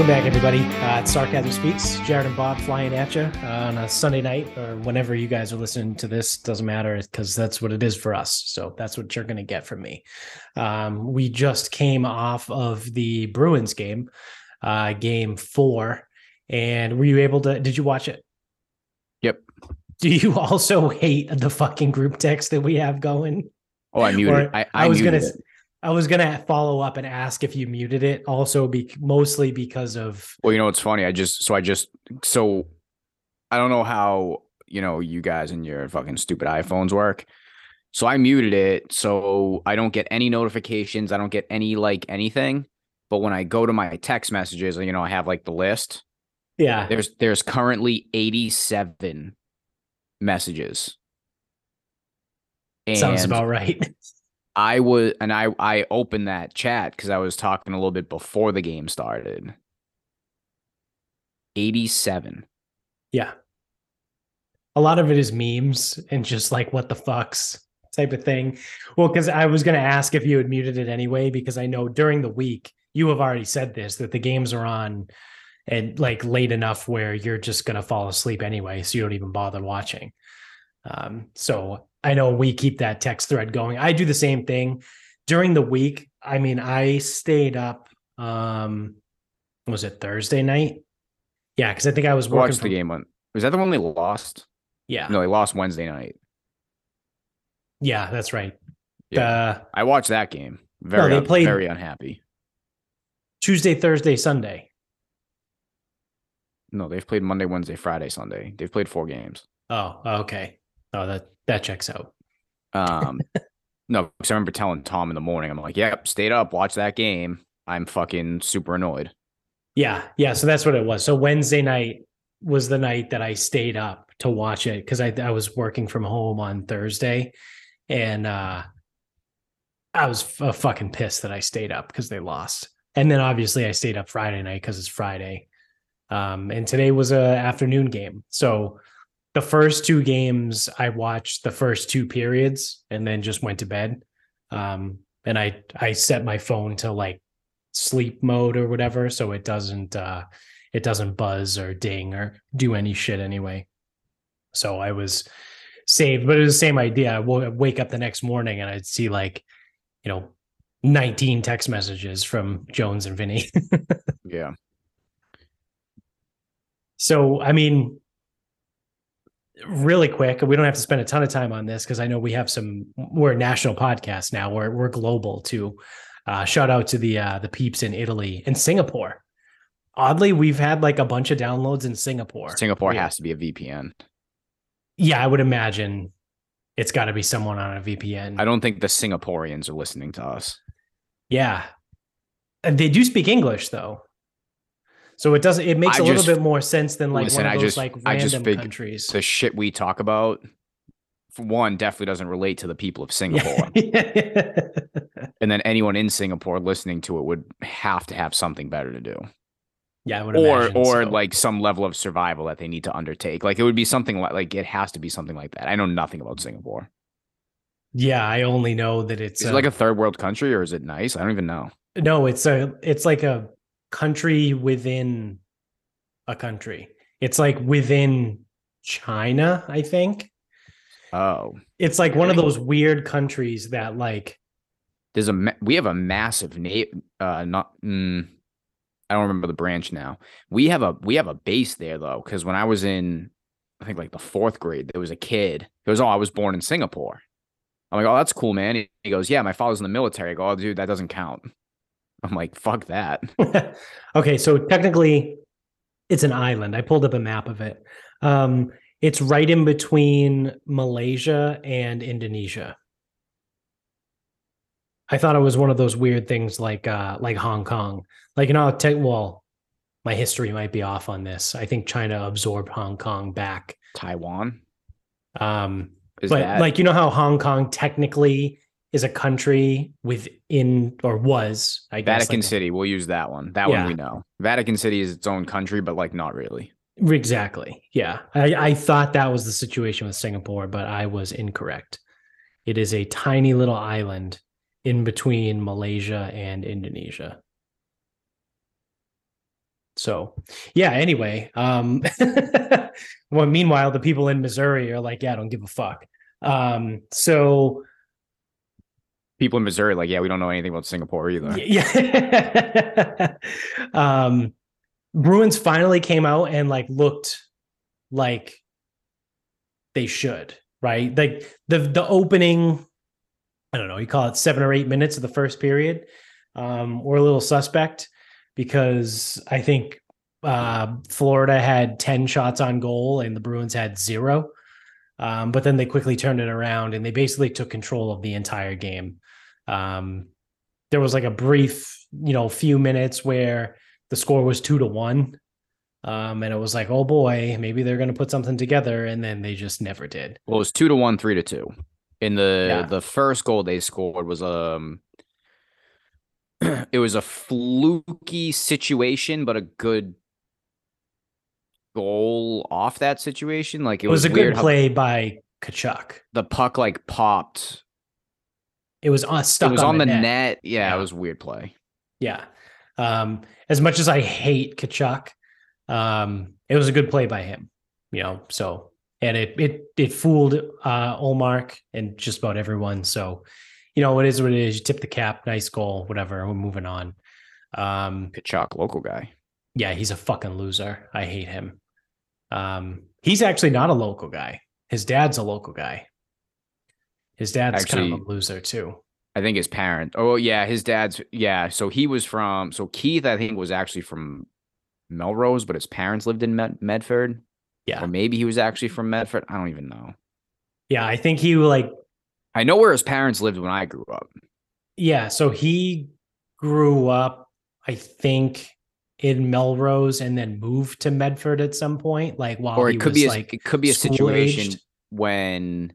Welcome back, everybody. Uh, it's Sarcasm Speaks. Jared and Bob flying at you uh, on a Sunday night or whenever you guys are listening to this. Doesn't matter because that's what it is for us. So that's what you're going to get from me. Um, we just came off of the Bruins game, uh, game four. And were you able to? Did you watch it? Yep. Do you also hate the fucking group text that we have going? Oh, I muted. Or it. I, I, I was gonna it. I was gonna follow up and ask if you muted it, also be mostly because of Well, you know it's funny? I just so I just so I don't know how you know you guys and your fucking stupid iPhones work. So I muted it so I don't get any notifications. I don't get any like anything. But when I go to my text messages, you know, I have like the list. yeah. There's there's currently 87 messages. And Sounds about right. I was and I I opened that chat because I was talking a little bit before the game started. 87. Yeah. A lot of it is memes and just like what the fucks type of thing. Well, because I was going to ask if you had muted it anyway, because I know during the week you have already said this that the games are on and like late enough where you're just going to fall asleep anyway. So you don't even bother watching. Um, so I know we keep that text thread going. I do the same thing during the week. I mean, I stayed up. Um, was it Thursday night? Yeah, because I think I was working. Watched the game on. Was that the one they lost? Yeah, No, they lost Wednesday night. yeah, that's right. Yeah. Uh, I watched that game. Very they un- played- very unhappy. Tuesday, Thursday, Sunday. No, they've played Monday, Wednesday, Friday, Sunday. They've played four games. Oh, okay. Oh, that that checks out. Um no, because I remember telling Tom in the morning, I'm like, yep, stayed up, watch that game. I'm fucking super annoyed. Yeah, yeah. So that's what it was. So Wednesday night was the night that I stayed up to watch it because I I was working from home on Thursday, and uh I was f- fucking pissed that I stayed up because they lost. And then obviously I stayed up Friday night because it's Friday. Um, and today was a afternoon game. So the first two games I watched the first two periods and then just went to bed. Um, and I I set my phone to like sleep mode or whatever, so it doesn't uh it doesn't buzz or ding or do any shit anyway. So I was saved, but it was the same idea. I would wake up the next morning and I'd see like, you know, 19 text messages from Jones and Vinny. Yeah. So, I mean, really quick, we don't have to spend a ton of time on this because I know we have some. We're a national podcast now. We're we're global too. Uh, shout out to the uh, the peeps in Italy and Singapore. Oddly, we've had like a bunch of downloads in Singapore. Singapore Yeah. has to be a VPN. Yeah, I would imagine it's got to be someone on a VPN. I don't think the Singaporeans are listening to us. Yeah, they do speak English though, so it doesn't. It makes I a little just- bit more sense than like Listen, one of those just- like random countries. The shit we talk about, for one, definitely doesn't relate to the people of Singapore. And then anyone in Singapore listening to it would have to have something better to do. yeah, I would or imagine or so. like some level of survival that they need to undertake. Like it would be something like like it has to be something like that. I know nothing about Singapore. yeah, I only know that it's Is a- it like a third world country or is it nice? I don't even know. no, it's a it's like a country within a country. It's like within China, I think. Oh, It's like one of those weird countries that like there's a ma- we have a massive na- uh not mm, I don't remember the branch now. We have a we have a base there though cuz when I was in I think like the 4th grade there was a kid. He goes, "Oh, I was born in Singapore." I'm like, "Oh, that's cool, man." He- He goes, "Yeah, my father's in the military." I go, "Oh, dude, that doesn't count." I'm like, "Fuck that." okay, so technically it's an island. I pulled up a map of it. Um it's right in between Malaysia and Indonesia. I thought it was one of those weird things like uh like Hong Kong. Like you know, te- well, my history might be off on this. I think China absorbed Hong Kong back. Taiwan Um is but that like you know how Hong Kong technically is a country within or was, I guess Vatican like- City. We'll use that one. That Yeah. one we know. Vatican City is its own country, but like not really. Exactly. Yeah. I, I thought that was the situation with Singapore, but I was incorrect. It is a tiny little island in between Malaysia and Indonesia. So yeah, anyway. Um well meanwhile the people in Missouri are like, yeah, I don't give a fuck. Um so People in Missouri, like, yeah, we don't know anything about Singapore either. yeah. um Bruins finally came out and like looked like they should, right? Like the the opening, I don't know, you call it seven or eight minutes of the first period, um, were a little suspect because I think uh, Florida had 10 shots on goal and the Bruins had zero. Um, but then they quickly turned it around and they basically took control of the entire game. Um, there was like a brief, you know, few minutes where the score was two to one. Um, and it was like, oh boy, maybe they're going to put something together. And then they just never did. Well, it was two to one, three to two. In the Yeah. the first goal they scored was um it was a fluky situation, but a good goal off that situation. Like it, It was, a weird good how play by Tkachuk. The puck like popped. It was on stuck it was on, on, the net. net. Yeah, Yeah. it was a weird play. Yeah. Um, as much as I hate Tkachuk, um, it was a good play by him, you know. So and it it it fooled uh Ullmark and just about everyone. So, you know, it is what it is. You tip the cap, nice goal, whatever. We're moving on. Um, Tkachuk, local guy. yeah, he's a fucking loser. I hate him. Um, he's actually not a local guy. His dad's a local guy. His dad's kind of a loser too. I think his parent. Oh yeah, his dad's yeah. So he was from. So Keith, I think, was actually from Melrose, but his parents lived in Med- Medford. Yeah. Or maybe he was actually from Medford. I don't even know. Yeah, I think he like I know where his parents lived when I grew up. Yeah, so he grew up, I think, in Melrose and then moved to Medford at some point. Like while or he it could was be a, like it could be a situation school-aged. when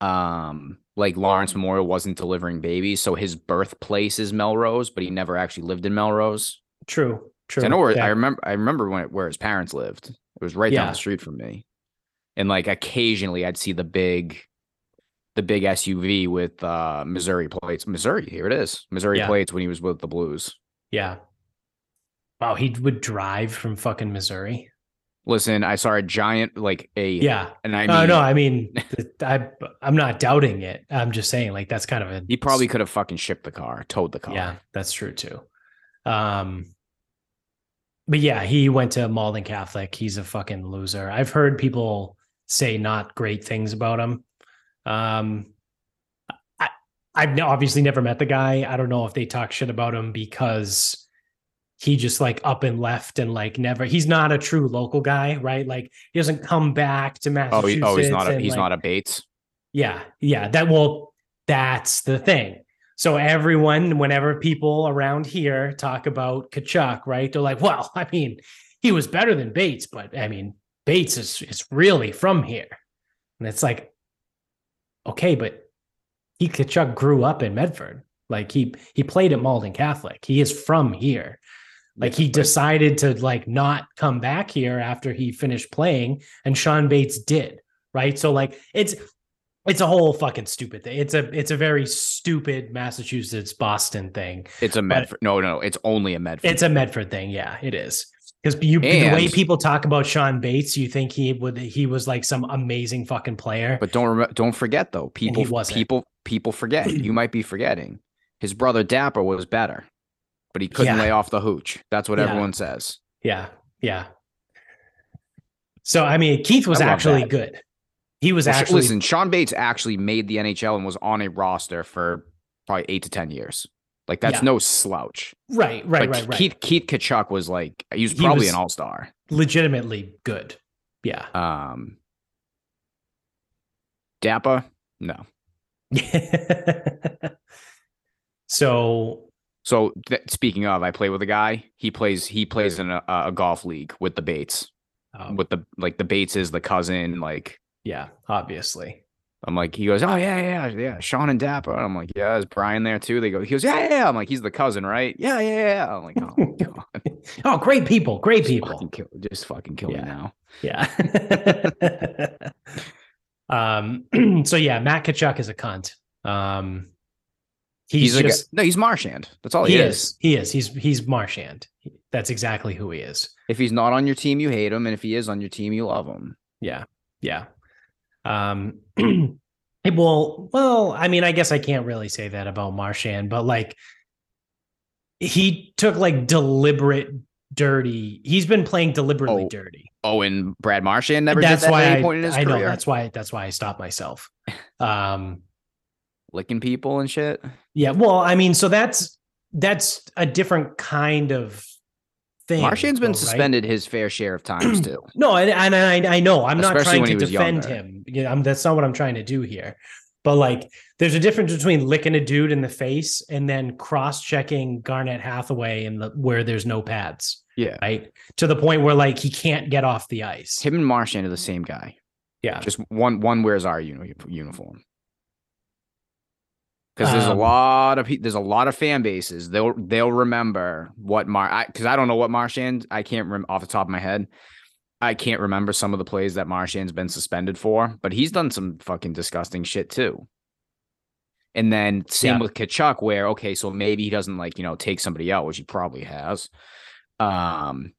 um like Lawrence Memorial wasn't delivering babies, so his birthplace is Melrose, but he never actually lived in Melrose. true, true. I know where yeah. I remember I remember when it, where his parents lived. It was right down the street from me. And like occasionally I'd see the big the big SUV with uh Missouri plates. Missouri, here it is. Missouri Yeah. plates when he was with the Blues. Yeah. Wow, he would drive from fucking Missouri. Listen, I saw a giant like a Yeah. and I mean no, I mean, I I'm not doubting it. I'm just saying, like that's kind of a he probably could have fucking shipped the car, towed the car. Yeah, that's true too. Um, but yeah, he went to Malden Catholic. He's a fucking loser. I've heard people say not great things about him. Um, I I've obviously never met the guy. I don't know if they talk shit about him because he just like up and left and like never. He's not a true local guy, right? Like he doesn't come back to Oh, Massachusetts. he, oh, he's not a he's like, not a Bates. yeah, yeah. That well, that's the thing. So everyone, whenever people around here talk about Tkachuk, right? They're like, well, I mean, he was better than Bates, but I mean, Bates is is really from here. And it's like, okay, but he Tkachuk grew up in Medford. Like he he played at Malden Catholic. He is from here. Like he decided to like not come back here after he finished playing, and Shawn Bates did. Right. So like it's it's a whole fucking stupid thing. It's a it's a very stupid Massachusetts Boston thing. It's a Medford. No, no, it's only a Medford. It's a Medford thing. Yeah, it is. Because you the way people talk about Shawn Bates, you think he would he was like some amazing fucking player. But don't don't forget though. People people people forget. you might be forgetting. His brother Dapper was better, but he couldn't Yeah. lay off the hooch. That's what Yeah. everyone says. Yeah, yeah. So I mean, Keith was actually that. good. He was Well, actually listen. Shawn Bates actually made the NHL and was on a roster for probably eight to ten years. Like that's Yeah. no slouch. right, right, Like right, right. Keith Keith Tkachuk was like he was He probably was- an all star. legitimately good. Yeah. Um, Dapper, no. so So th- speaking of, I play with a guy. He plays. He plays in a, a golf league with the Bates. um, With the like the Bates is the cousin. Like yeah, obviously. I'm like he goes, oh yeah yeah yeah. Sean and Dapper. I'm like yeah, is Brian there too? They go. He goes yeah yeah. yeah." I'm like he's the cousin, right? Yeah yeah yeah. I'm like oh my god, Oh, great people, great Just people. fucking kill, just fucking kill Yeah. me now. Yeah. um. So yeah, Matt Tkachuk is a cunt. Um. He's, He's, like a- just no, he's Marchand. That's all he, he is. is. He is. He's he's Marchand. That's exactly who he is. If he's not on your team, you hate him, and if he is on your team, you love him. Yeah. Yeah. Um well, well, I mean, I guess I can't really say that about Marchand, but like he took like deliberate dirty. He's been playing deliberately Oh, dirty. Oh, and Brad Marchand never that's did that why at any I, point in his I know that's why that's why I stopped myself. Um licking people and shit. yeah, well, I mean, so that's that's a different kind of thing. Marchand's been though, right? suspended his fair share of times too. No, and, and I, I know I'm not trying to defend younger. him. You know, I'm, that's not what I'm trying to do here. But like, there's a difference between licking a dude in the face and then cross-checking Garnet Hathaway in the where there's no pads, Yeah, right? To the point where like he can't get off the ice. him and Marchand are the same guy. Yeah, Just one one wears our uni- uniform. Because there's a Um, lot of there's a lot of fan bases. They'll they'll remember what Mar because I, don't know what Marchand I can't rem- off the top of my head. I can't remember some of the plays that Marchand's been suspended for, but he's done some fucking disgusting shit too. And then same Yeah. with Tkachuk, where okay, so maybe he doesn't like you know take somebody out, which he probably has. Um,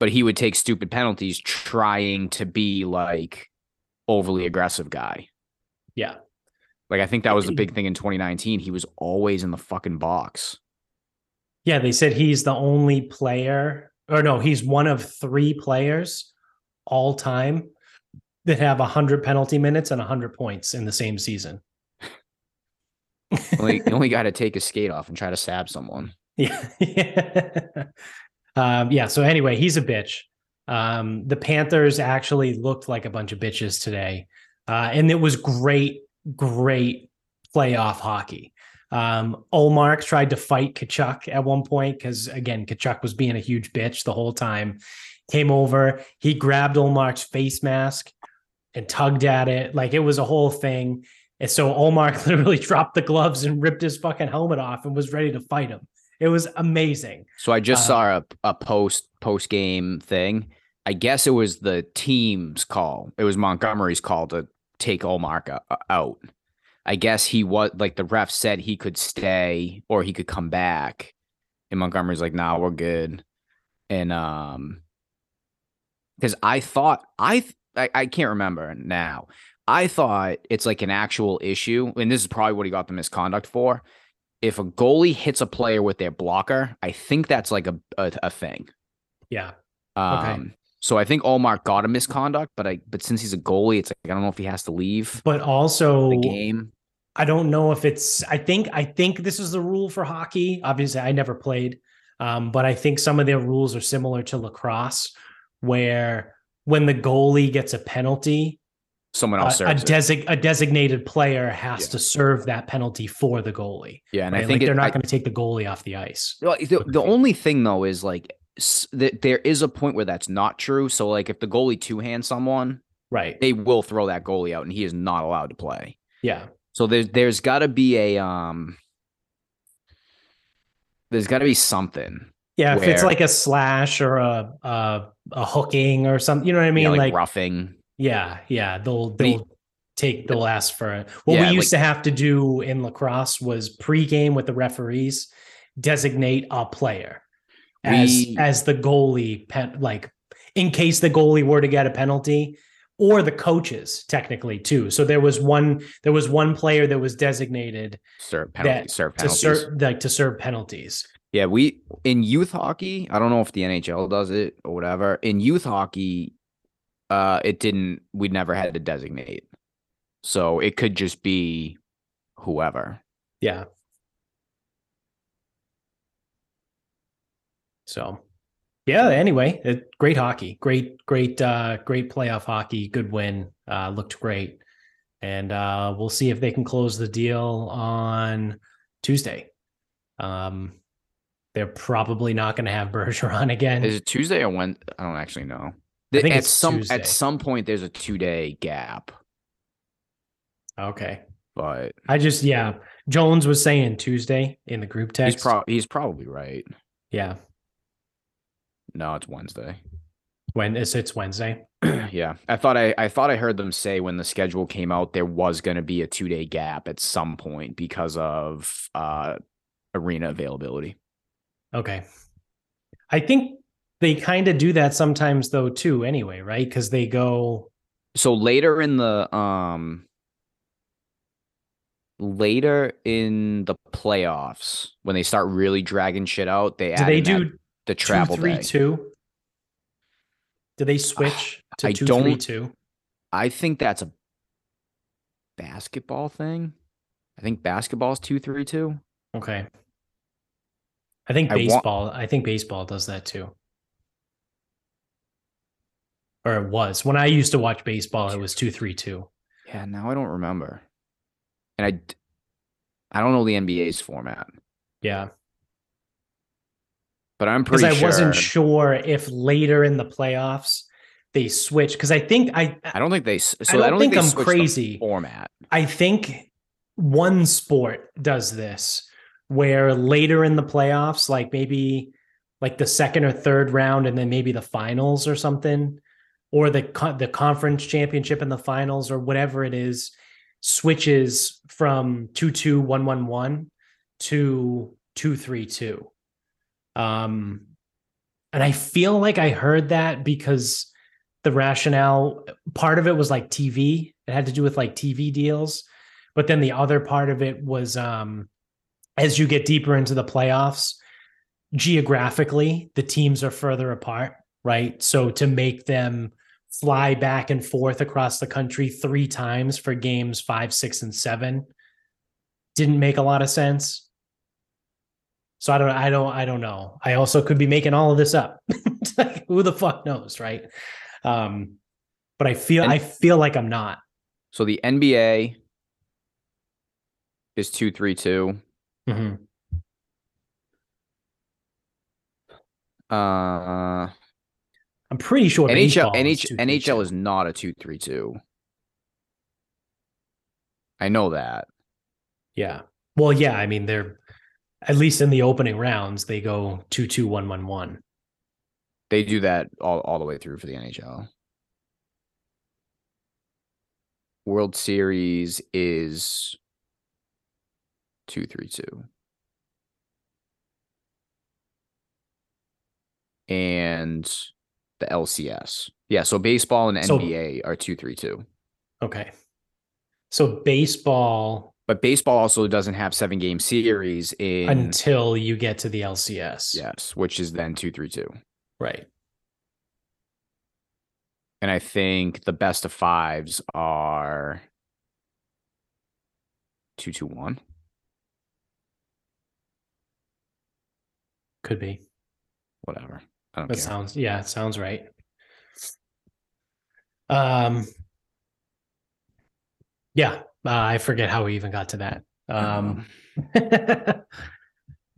but he would take stupid penalties trying to be like overly aggressive guy. yeah, Like I think that was the big thing in 2019. He was always in the fucking box. yeah. They said he's the only player, or no, he's one of three players all time that have hundred penalty minutes and hundred points in the same season. Only, you only got to take his skate off and try to stab someone. Yeah. um, yeah. So anyway, he's a bitch. Um, the Panthers actually looked like a bunch of bitches today. Uh, and it was great, great playoff hockey. Um, Ullmark tried to fight Tkachuk at one point because again, Tkachuk was being a huge bitch the whole time. Came over, he grabbed Ullmark's face mask and tugged at it. Like it was a whole thing. And so Ullmark literally dropped the gloves and ripped his fucking helmet off and was ready to fight him. It was amazing. So I just Uh, saw a, a post post game thing. I guess it was the team's call. It was Montgomery's call to take Ullmark out. I guess he was like the ref said he could stay or he could come back, and Montgomery's like, "Nah, we're good." And um, because I thought I, th- I I can't remember now. I thought it's like an actual issue, and this is probably what he got the misconduct for. If a goalie hits a player with their blocker, I think that's like a a, a thing. Yeah. Um, so I think Ullmark got a misconduct, but I but since he's a goalie, it's like I don't know if he has to leave But also the game. I don't know if it's I think I think this is the rule for hockey. Obviously, I never played. Um, but I think some of their rules are similar to lacrosse, where when the goalie gets a penalty, Someone a, else a, serves it. desig- a designated player has Yeah. to serve that penalty for the goalie. Yeah, and right? I think like they're not going to take the goalie off the ice. Well, the, the only thing though is like that there is a point where that's not true. So like if the goalie two hands someone, Right. they will throw that goalie out, and he is not allowed to play. Yeah. So there's there's got to be a um. There's got to be something. Yeah. If it's like a slash or a a, a hooking or something, you know what I mean? yeah, like, like roughing. Yeah, yeah, they'll they'll take they'll ask for it. What Yeah, we used like- to have to do in lacrosse was pregame with the referees designate a player as We- as the goalie pen, like in case the goalie were to get a penalty or the coaches technically too. So there was one there was one player that was designated Serve penalties. that serve to penalties. serve like to serve penalties. Yeah, we in youth hockey, I don't know if the NHL does it or whatever. In youth hockey, uh it didn't we never had to designate. So it could just be whoever. Yeah. So, yeah. Anyway, it, great hockey, great, great, uh, great playoff hockey. Good win. Uh, looked great, and uh, we'll see if they can close the deal on Tuesday. Um, they're probably not going to have Bergeron again. Is it Tuesday or when I don't actually know. I think at it's some Tuesday. at some point there's a two day gap, okay. but I just yeah. Jones was saying Tuesday in the group text. he's pro he's probably right. yeah. No, it's Wednesday. When it's it's Wednesday. yeah. I thought I I thought I heard them say when the schedule came out there was gonna be a two day gap at some point because of uh arena availability. Okay. I think they kind of do that sometimes though too anyway right because they go so later in the um later in the playoffs when they start really dragging shit out they do add they in that- do the travel two, three, day. two? do they ah, switch to I two don't- three two I think that's a basketball thing. I think basketball's two three two. okay i think I want- baseball i think baseball does that too or it was when i used to watch baseball it was two three two Yeah, now I don't remember. And I, I don't know the NBA's format, yeah but I'm pretty sure. because I wasn't sure if later in the playoffs they switch. Because I think I I don't think they so don't I don't think, think I'm crazy. format. I think one sport does this where later in the playoffs, like maybe like the second or third round, and then maybe the finals or something, or the co- the conference championship and the finals or whatever it is, switches from two two one one one to two three two. Um, and I feel like I heard that because the rationale part of it was like TV. It had to do with like TV deals. But then the other part of it was um as you get deeper into the playoffs, geographically, the teams are further apart, right? So to make them fly back and forth across the country three times for games five, six, and seven didn't make a lot of sense. So I don't, I don't, I don't know. I also could be making all of this up. like, who the fuck knows, right? Um, but I feel, And- I feel like I'm not. So the NBA is two three two. Mhm. Uh, I'm pretty sure NHL is NH, three, NHL is not a two three two. I know that. Yeah. Well, yeah. I mean, they're at least in the opening rounds, they go two, two, one, one, one. They do that all, all the way through for the NHL. World Series is two three two. And the LCS. Yeah, so baseball and So- NBA are two three two. Okay. So baseball But baseball also doesn't have seven game series in until you get to the LCS. yes, which is then two three two. Right. And I think the best of fives are two two one. Could be. Whatever. I don't That care. sounds, yeah, it sounds right. Um, yeah, uh, I forget how we even got to that. Um,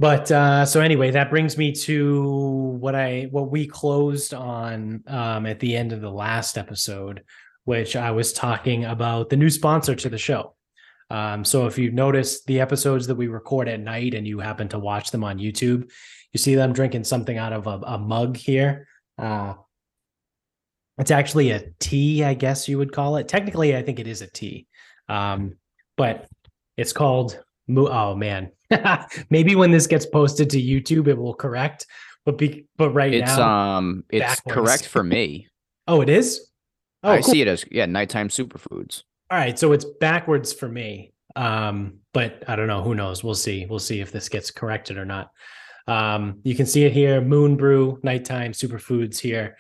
but uh so anyway that brings me to what i what we closed on um at the end of the last episode which i was talking about the new sponsor to the show. Um so if you notice the episodes that we record at night and you happen to watch them on youtube you see them drinking something out of a, a mug here. Uh it's actually a tea i guess you would call it. Technically i think it is a tea um but it's called oh man maybe when this gets posted to youtube it will correct but be but right It's now um it's backwards. correct for me. oh it is oh I cool. see it as yeah, nighttime superfoods. all right so it's backwards for me um but i don't know who knows we'll see we'll see if this gets corrected or not um you can see it here moon brew nighttime superfoods here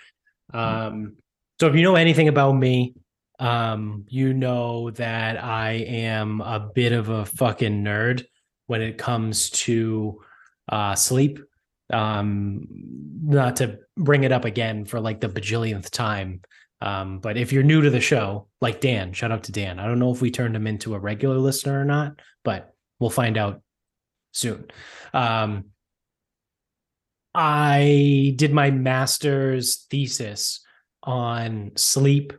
um so if you know anything about me um you know that i am a bit of a fucking nerd when it comes to uh sleep um not to bring it up again for like the bajillionth time um, but if you're new to the show, like Dan, shout out to Dan. I don't know if we turned him into a regular listener or not, but we'll find out soon. Um, I did my master's thesis on sleep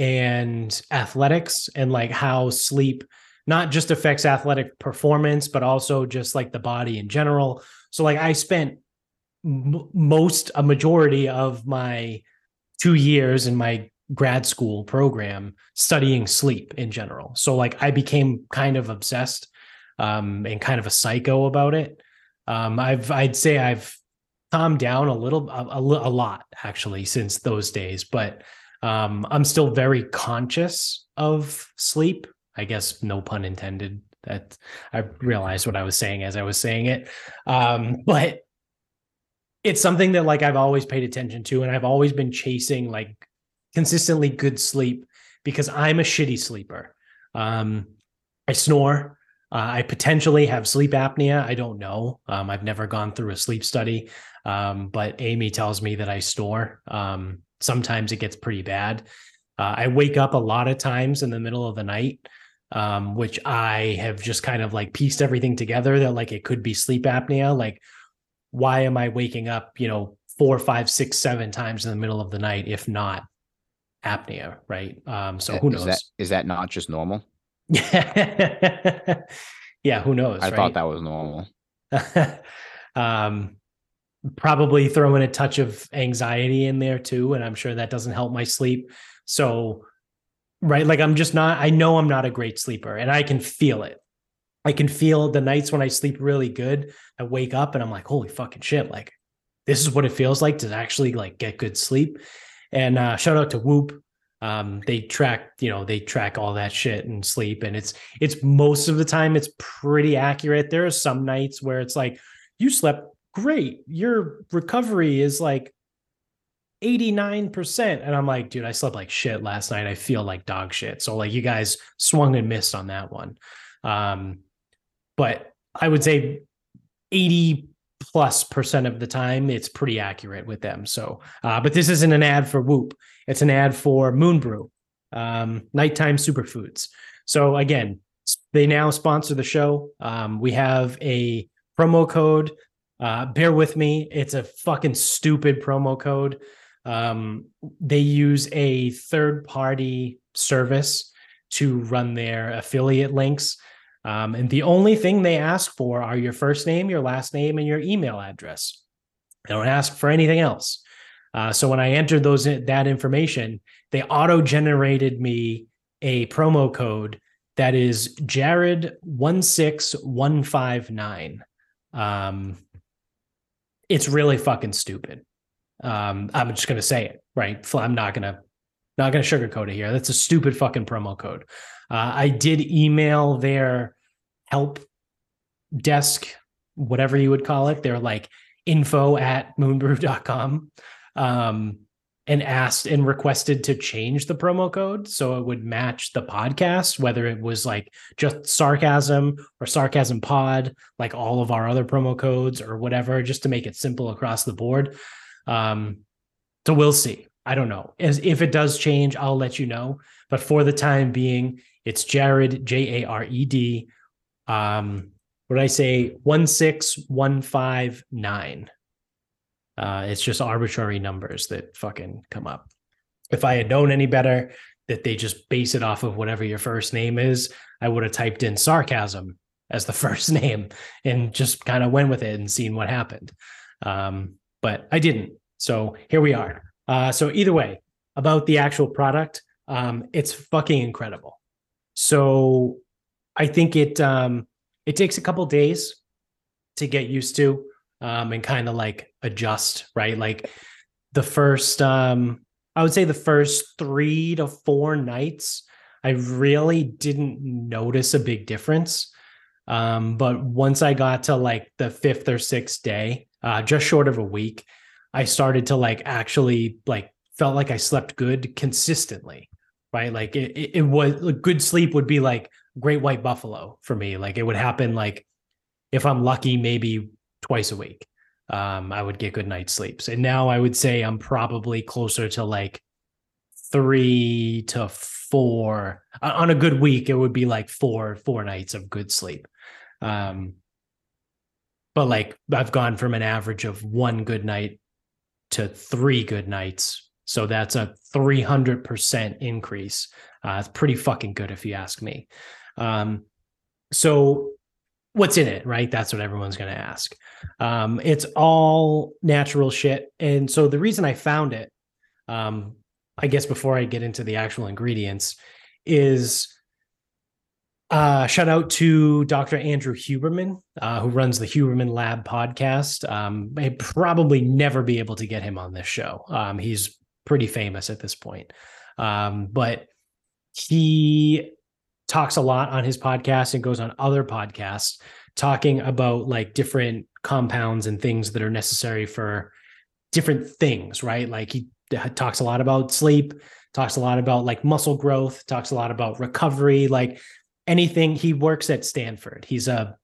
and athletics and like how sleep not just affects athletic performance, but also just like the body in general. So, like, I spent m- most, a majority of my two years in my grad school program studying sleep in general. So like I became kind of obsessed um and kind of a psycho about it. Um I've I'd say I've calmed down a little, a, a, a lot actually since those days, but um, I'm still very conscious of sleep. I guess no pun intended. That I realized what I was saying as I was saying it. Um, but it's something that like I've always paid attention to, and I've always been chasing like consistently good sleep because I'm a shitty sleeper. Um, I snore. Uh, I potentially have sleep apnea. I don't know. Um, I've never gone through a sleep study, um, but Amy tells me that I snore. Um, sometimes it gets pretty bad. Uh, I wake up a lot of times in the middle of the night, um, which I have just kind of like pieced everything together that like it could be sleep apnea. Like, why am I waking up, you know, four, five, six, seven times in the middle of the night, if not apnea, right? Um, so who knows? Is that, is that not just normal? yeah, who knows? I right? thought that was normal. um, probably throwing a touch of anxiety in there too, and I'm sure that doesn't help my sleep. So, right, like I'm just not. I know I'm not a great sleeper, and I can feel it. I can feel the nights when I sleep really good. I wake up and I'm like, holy fucking shit! Like, this is what it feels like to actually like get good sleep. And uh, shout out to Whoop um, they track you know they track all that shit and sleep and it's it's most of the time it's pretty accurate. There are some nights where it's like you slept great. Your recovery is like 89% and i'm like dude i slept like shit last night. I feel like dog shit. So like you guys swung and missed on that one. Um but i would say 80 plus percent of the time it's pretty accurate with them. So uh, but this isn't an ad for whoop it's an ad for moon brew um, nighttime superfoods. So again they now sponsor the show. Um, we have a promo code uh, bear with me. It's a fucking stupid promo code. Um, they use a third party service to run their affiliate links. Um, and the only thing they ask for are your first name, your last name, and your email address. They don't ask for anything else. Uh, so when I entered those that information, they auto generated me a promo code that is Jared one six one five nine. Um, it's really fucking stupid. Um, I'm just gonna say it right. I'm not gonna not gonna sugarcoat it here. That's a stupid fucking promo code. Uh, I did email their help desk, whatever you would call it. They're like info at moonbrew.com. Um, and asked and requested to change the promo code so it would match the podcast, whether it was like just sarcasm or sarcasm pod, like all of our other promo codes or whatever, just to make it simple across the board. Um, so we'll see. I don't know. As if it does change, I'll let you know. But for the time being, it's Jared J A R E D. Um, what did I say? One six one five nine. Uh, it's just arbitrary numbers that fucking come up. If I had known any better, that they just base it off of whatever your first name is, I would have typed in sarcasm as the first name and just kind of went with it and seen what happened. Um, but I didn't. So here we are. Uh, so either way, about the actual product, um, it's fucking incredible. So I think it um, it takes a couple days to get used to um, and kind of like adjust, right? Like the first, um, I would say the first three to four nights, I really didn't notice a big difference. Um, but once I got to like the fifth or sixth day, uh, just short of a week, I started to like actually like felt like I slept good consistently right? Like it, it, it was good sleep would be like great white buffalo for me. Like it would happen like if I'm lucky, maybe twice a week. Um, I would get good night's sleeps. And now I would say I'm probably closer to like three to four on a good week. It would be like four, four nights of good sleep. Um, but like I've gone from an average of one good night to three good nights so that's a 300% increase. Uh, it's pretty fucking good if you ask me. Um, so what's in it, right? That's what everyone's going to ask. Um, it's all natural shit. And so the reason I found it, um, I guess before I get into the actual ingredients, is Uh, shout out to Dr. Andrew Huberman, uh, who runs the Huberman Lab podcast. Um, I probably never be able to get him on this show. Um, he's pretty famous at this point. Um, but he talks a lot on his podcast and goes on other podcasts talking about like different compounds and things that are necessary for different things, right? Like he talks a lot about sleep, talks a lot about like muscle growth, talks a lot about recovery, like anything. He works at Stanford. He's a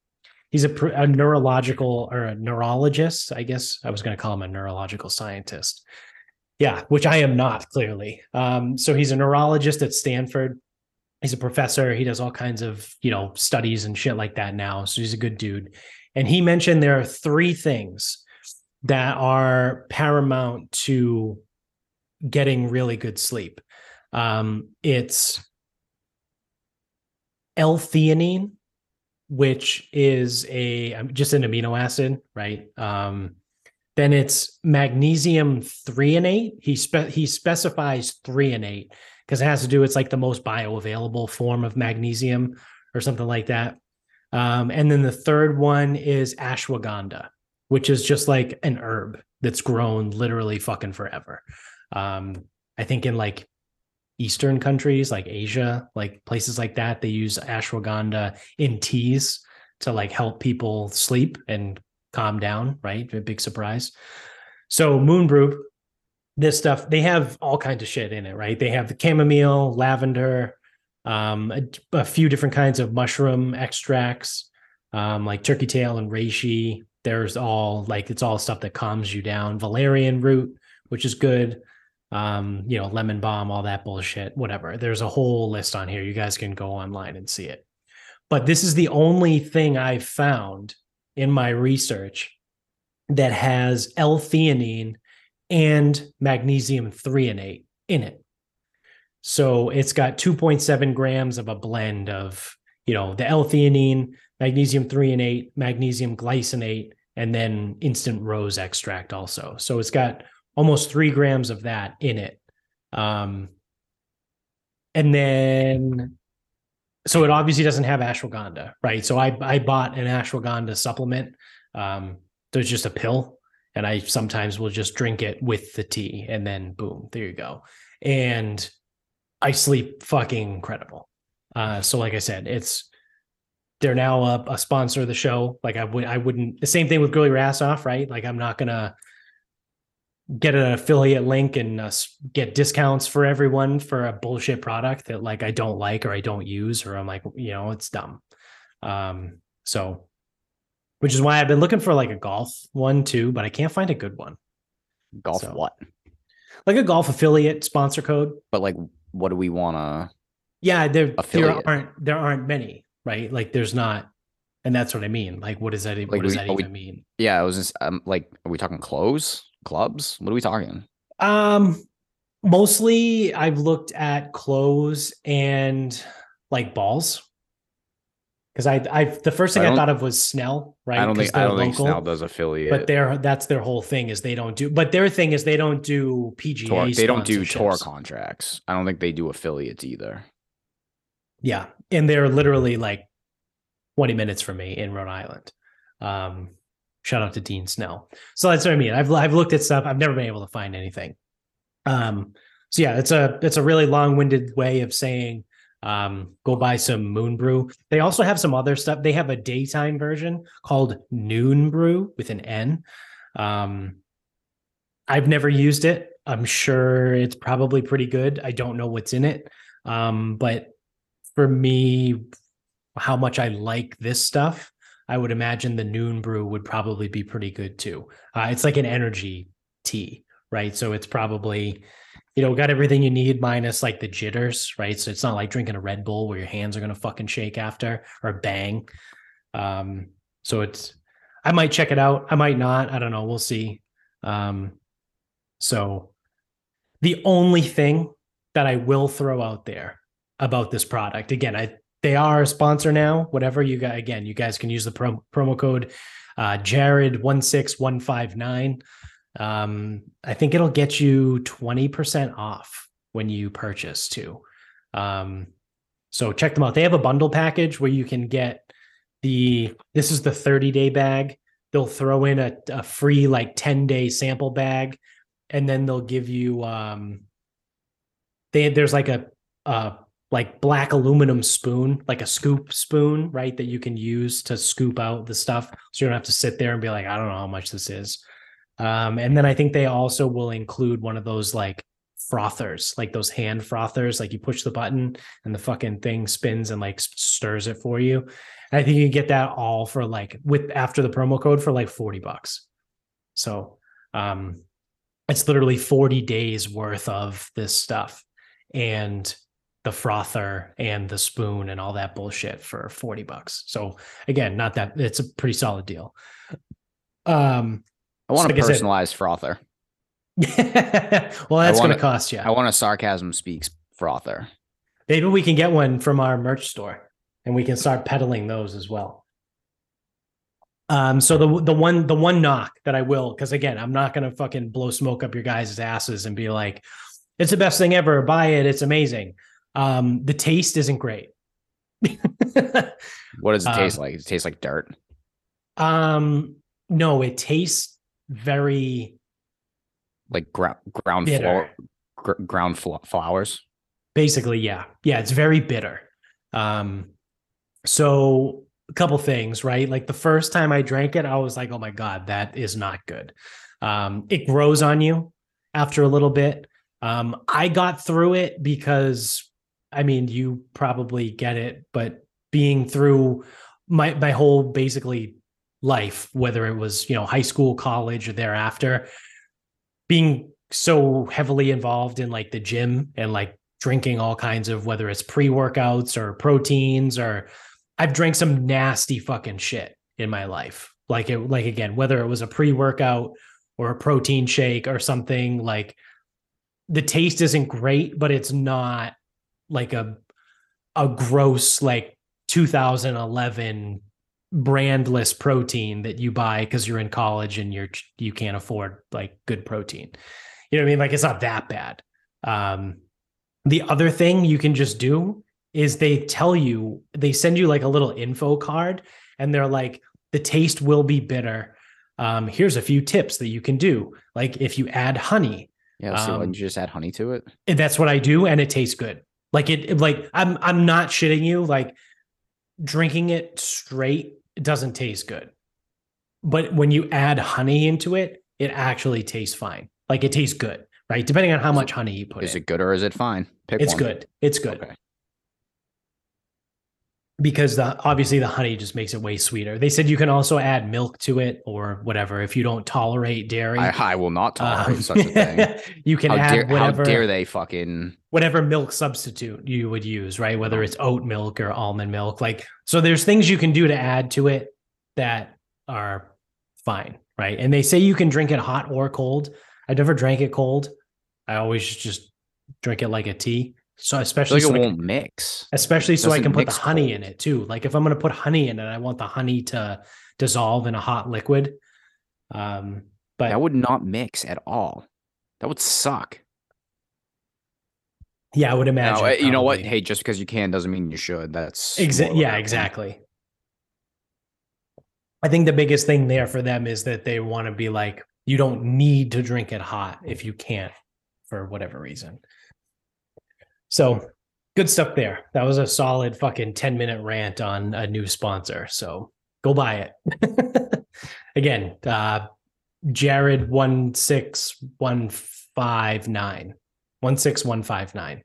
he's a, a neurological or a neurologist. I guess I was going to call him a neurological scientist. Yeah, which I am not clearly. Um, so he's a neurologist at Stanford. He's a professor. He does all kinds of you know studies and shit like that now. So he's a good dude. And he mentioned there are three things that are paramount to getting really good sleep. Um, it's L-theanine, which is a um, just an amino acid, right? Um, then it's magnesium threonate. He spe- he specifies threonate because it has to do. It's like the most bioavailable form of magnesium or something like that. Um, and then the third one is ashwagandha, which is just like an herb that's grown literally fucking forever. Um, I think in like Eastern countries like Asia, like places like that, they use ashwagandha in teas to like help people sleep and calm down, right? A big surprise. So Moon Brew, this stuff, they have all kinds of shit in it, right? They have the chamomile, lavender, um, a, a few different kinds of mushroom extracts, um, like turkey tail and reishi. There's all like it's all stuff that calms you down. Valerian root, which is good um, you know, lemon balm, all that bullshit, whatever. There's a whole list on here. You guys can go online and see it. But this is the only thing I've found in my research that has L-theanine and magnesium threonate in it. So it's got 2.7 grams of a blend of, you know, the L-theanine, magnesium threonate, magnesium glycinate, and then instant rose extract also. So it's got almost three grams of that in it. Um, and then, so it obviously doesn't have ashwagandha, right? So I I bought an ashwagandha supplement. Um, there's just a pill, and I sometimes will just drink it with the tea, and then boom, there you go. And I sleep fucking incredible. Uh, so like I said, it's they're now a, a sponsor of the show. Like I would I wouldn't the same thing with Grill Your Ass Off, right? Like I'm not gonna get an affiliate link and uh, get discounts for everyone for a bullshit product that like I don't like or I don't use or I'm like you know it's dumb. Um so which is why I've been looking for like a golf one too, but I can't find a good one. Golf So- what? Like a golf affiliate sponsor code. But like, what do we want to? Yeah, there there aren't there aren't many, right? Like there's not and that's what I mean. Like what does that Like, what does we- that are we- even mean? Yeah, I was just um, like, are we talking clothes, clubs? What are we talking? Um, mostly I've looked at clothes and like balls. Because I, I, the first thing I I, thought of was Snell, right? I don't think I don't think local, Snell does affiliate. But their that's their whole thing is they don't do. But their thing is they don't do PGA. tour, they don't do tour contracts. I don't think they do affiliates either. Yeah, and they're literally like twenty minutes from me in Rhode Island. Um, shout out to Dean Snell. So that's what I mean. I've I've looked at stuff. I've never been able to find anything. Um, so yeah, it's a it's a really long winded way of saying um, go buy some Moon Brew. They also have some other stuff. They have a daytime version called Noon Brew with an N. Um, I've never used it. I'm sure it's probably pretty good. I don't know what's in it. Um, but for me, how much I like this stuff, I would imagine the Noon Brew would probably be pretty good too. Uh, it's like an energy tea, right? So it's probably, you know, got everything you need minus like the jitters, right? So it's not like drinking a Red Bull where your hands are gonna fucking shake after or bang. Um, so it's, I might check it out. I might not. I don't know. We'll see. Um, so the only thing that I will throw out there about this product, again, I they are a sponsor now. Whatever you got, again, you guys can use the prom- promo code uh, Jared one six one five nine. Um, I think it'll get you twenty percent off when you purchase too. Um, So check them out. They have a bundle package where you can get the this is the 30 day bag. They'll throw in a, a free like 10 day sample bag, and then they'll give you um they there's like a uh like black aluminum spoon, like a scoop spoon, right? That you can use to scoop out the stuff. So you don't have to sit there and be like, I don't know how much this is. Um, and then I think they also will include one of those like frothers, like those hand frothers, like you push the button and the fucking thing spins and like stirs it for you. And I think you can get that all for like with after the promo code for like 40 bucks. So um it's literally 40 days worth of this stuff and the frother and the spoon and all that bullshit for 40 bucks. So again, not that it's a pretty solid deal. Um I want So a like I said- personalized frother. well, that's going wanna- cost you. I want a sarcasm speaks frother. Maybe we can get one from our merch store and we can start peddling those as well. Um, so the the one the one knock that I will, because again, I'm not gonna fucking blow smoke up your guys' asses and be like, it's the best thing ever, buy it, it's amazing. Um, the taste isn't great. What does it taste Um, like? Does it tastes like dirt? um, no, it tastes very Like ground ground floor gr- ground flo- flowers? Basically, yeah. Yeah, it's very bitter. Um so a couple things, right? Like the first time I drank it, I was like, "Oh my god, that is not good." Um it grows on you after a little bit. Um I got through it because I mean, you probably get it, but being through my my whole basically life, whether it was, you know, high school, college or thereafter, being so heavily involved in like the gym and like drinking all kinds of whether it's pre-workouts or proteins or I've drank some nasty fucking shit in my life. Like it like again, whether it was a pre-workout or a protein shake or something like the taste isn't great, but it's not like a a gross like 2011 brandless protein that you buy because you're in college and you're you can't afford like good protein. You know what I mean? Like it's not that bad. Um, the other thing you can just do is they tell you they send you like a little info card and they're like the taste will be bitter. Um, here's a few tips that you can do. Like if you add honey, Yeah. So Um, you just add honey to it? and that's what I do, and it tastes good. Like it- like I'm I'm not shitting you. Like drinking it straight, it doesn't taste good. But when you add honey into it, it actually tastes fine. Like it tastes good, right? Depending on how Is much honey you put Is in. it good or is it fine? Pick it's one. good. It's good Okay. Because the obviously the honey just makes it way sweeter. They said you can also add milk to it or whatever if you don't tolerate dairy. I, I will not tolerate Um, such a thing. you can How add dare, how whatever dare they fucking whatever milk substitute you would use, right? Whether it's oat milk or almond milk. Like, so there's things you can do to add to it that are fine, right? And they say you can drink it hot or cold. I never drank it cold. I always just drink it like a tea. So especially like so it I won't can, mix. especially so I can put the honey in it too. Like if I'm going to put honey in it, I want the honey to dissolve in a hot liquid. Um, but That would not mix at all. That would suck. yeah, I would imagine. Uh, you know what? Hey, just because you can doesn't mean you should. That's Exa- more of a yeah, exactly. I think the biggest thing there for them is that they want to be like, you don't need to drink it hot if you can't for whatever reason. So good stuff there. That was a solid fucking 10 minute rant on a new sponsor. So go buy it. Again, uh, Jared 16159. 16159.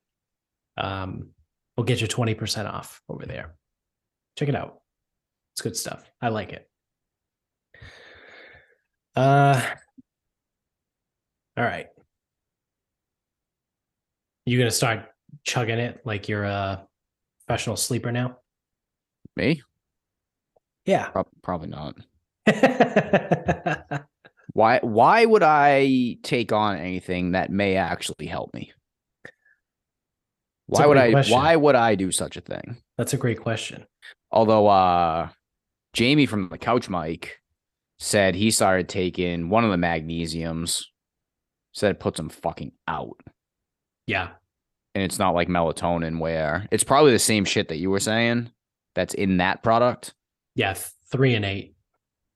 Um, we'll get you 20% off over there. Check it out. It's good stuff. I like it. Uh all right. You gonna start chugging it like you're a professional sleeper now? Me? Yeah. Prob- probably not. Why? Why would I take on anything that may actually help me? Why would I? question. Why would I do such a thing? That's a great question. Although, uh, Jamie from the Couch Mike said he started taking one of the magnesiums. Said it puts him fucking out. Yeah. And it's not like melatonin where it's probably the same shit that you were saying that's in that product. Yeah, threonate.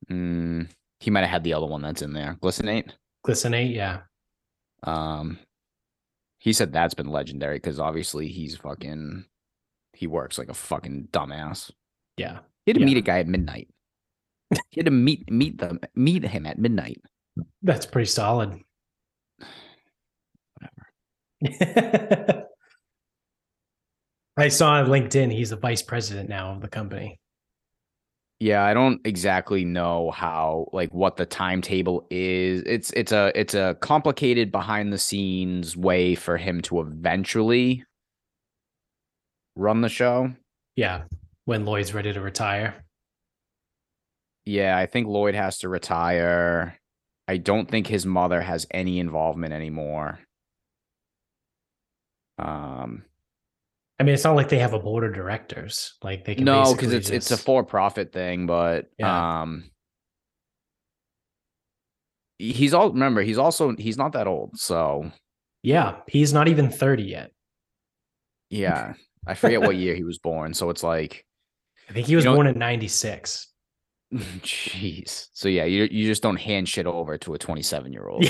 Mm, he might have had the other one that's in there, glycinate. Glycinate, yeah. Um, he said that's been legendary because obviously he's fucking he works like a fucking dumbass. Yeah. He had to Yeah. meet a guy at midnight. he had to meet meet them meet him at midnight. That's pretty solid. Whatever. I saw on LinkedIn he's the vice president now of the company. Yeah, I don't exactly know how like what the timetable is. It's it's a it's a complicated behind the scenes way for him to eventually run the show. Yeah. When Lloyd's ready to retire. Yeah, I think Lloyd has to retire. I don't think his mother has any involvement anymore. Um I mean, it's not like they have a board of directors. Like they can no, because it's it's a for profit thing, but Yeah. um he's all remember, he's also he's not that old, so yeah. He's not even thirty yet. yeah. I forget what year he was born, so it's like I think he was You know- born in '96. jeez. So yeah, you you just don't hand shit over to a 27 year old.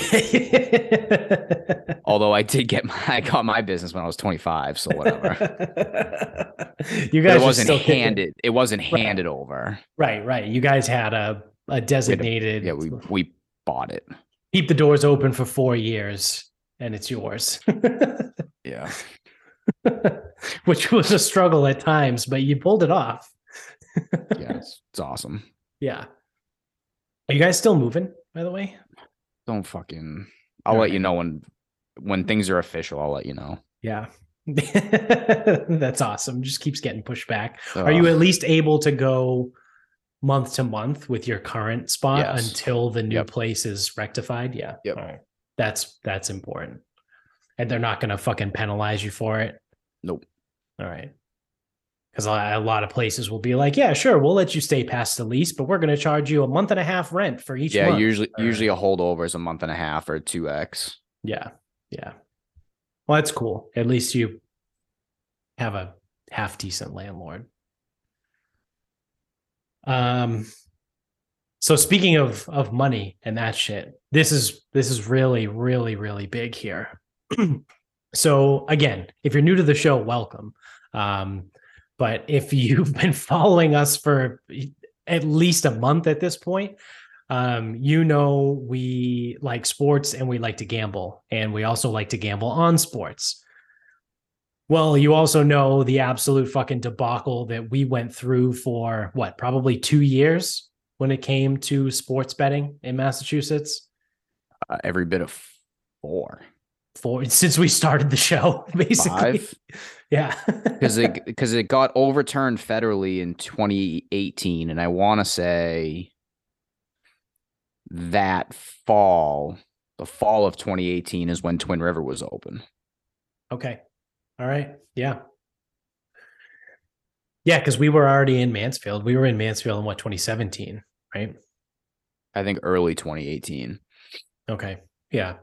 Although I did get my I got my business when I was 25, so whatever. you But guys it wasn't handed. It wasn't Right. handed over. Right, right. You guys had a a designated. Yeah, we we bought it. keep the doors open for four years, and it's yours. Yeah. Which was a struggle at times, but you pulled it off. Yeah, it's, it's awesome. Yeah. Are you guys still moving? By the way. Don't fucking. I'll let you know when when things are official. I'll let you know. Yeah. That's awesome. Just keeps getting pushed back. Are you at least able to go month to month with your current spot Yes. until the new Yep. place is rectified? Yeah. Yep. Right. That's that's important. And they're not gonna fucking penalize you for it. Nope. All right. Because a lot of places will be like, yeah, sure, we'll let you stay past the lease, but we're going to charge you a month and a half rent for each Yeah, month. usually or- usually a holdover is a month and a half or two x. Yeah. Yeah. Well, that's cool. At least you have a half decent landlord. Um so speaking of of money and that shit, this is this is really really really big here. so again, if you're new to the show, welcome. Um but if you've been following us for at least a month at this point, um, you know we like sports and we like to gamble, and we also like to gamble on sports. Well, you also know the absolute fucking debacle that we went through for what, probably two years when it came to sports betting in Massachusetts. Uh, every bit of four, For since we started the show, basically, five, yeah, because it because it got overturned federally in 2018, and I want to say that fall, the fall of 2018 is when Twin River was open. Okay. All right. Yeah. Yeah, because we were already in Mansfield. We were in Mansfield in what 2017, right? I think early 2018. Okay. Yeah.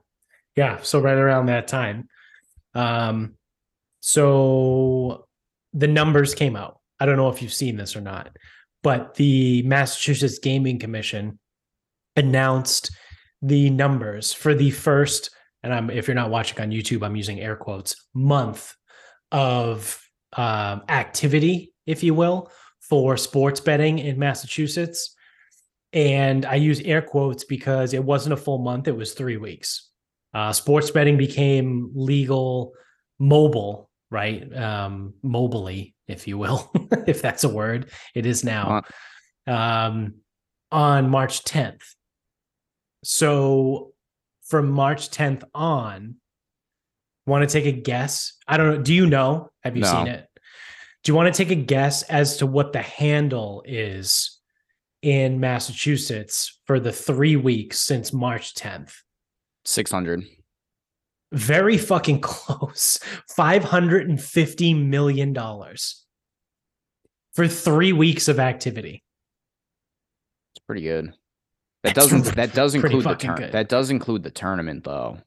Yeah. So right around that time. Um, so the numbers came out. I don't know if you've seen this or not, but the Massachusetts Gaming Commission announced the numbers for the first, and I'm if you're not watching on YouTube, I'm using air quotes, month of um, activity, if you will, for sports betting in Massachusetts. And I use air quotes because it wasn't a full month, it was three weeks. Uh, sports betting became legal mobile, right? Um, mobily, if you will, if that's a word. It is now um, on March 10th. So from March 10th on, want to take a guess? I don't know. Do you know? Have you No. seen it? Do you want to take a guess as to what the handle is in Massachusetts for the three weeks since March 10th? 600. Very fucking close. $550 million for three weeks of activity. It's pretty good. That That's doesn't that does include the turn that does include the tournament though.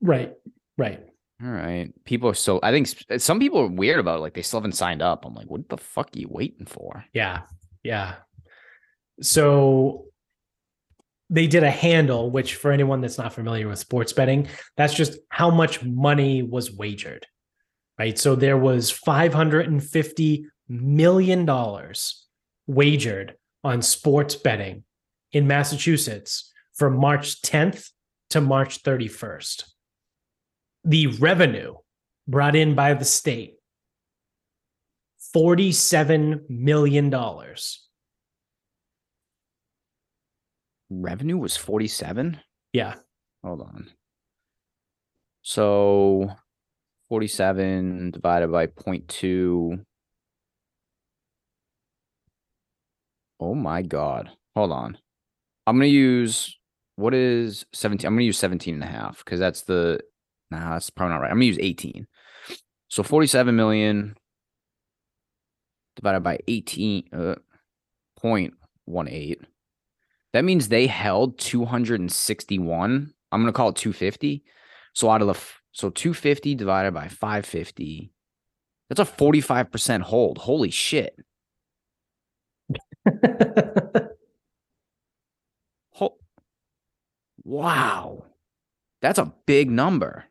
Right. Right. All right. People are so I think some people are weird about it. Like they still haven't signed up. I'm like, what the fuck are you waiting for? Yeah. Yeah. So they did a handle, which for anyone that's not familiar with sports betting, that's just how much money was wagered. Right. So there was $550 million wagered on sports betting in Massachusetts from March 10th to March 31st. The revenue brought in by the state $47 million. Revenue was 47. Yeah. Hold on. So 47 divided by 0.2. Oh my god. Hold on. I'm going to use what is 17? I'm going to use 17 and a half because that's the Nah, that's probably not right. I'm going to use 18. So 47 million divided by 18 uh, 0.18. That means they held 261. I'm going to call it 250. So out of the so 250 divided by 550, that's a 45% hold. Holy shit. Ho- wow. That's a big number.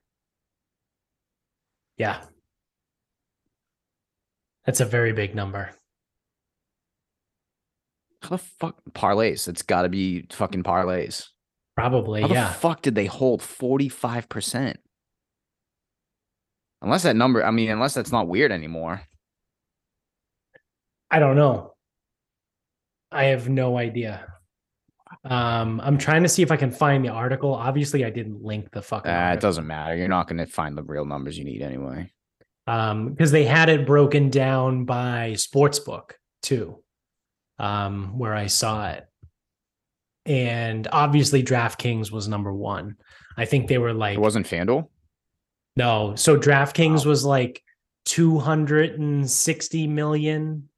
yeah. That's a very big number. How the fuck parlays? It's got to be fucking parlays. Probably. How the yeah. fuck did they hold 45%? Unless that number, I mean, unless that's not weird anymore. I don't know. I have no idea. Um, I'm trying to see if I can find the article. Obviously, I didn't link the fucking. Uh, it doesn't matter. You're not going to find the real numbers you need anyway. um because they had it broken down by sportsbook too um where i saw it and obviously draftkings was number one i think they were like It wasn't FanDuel? no so draftkings Wow. was like 260 million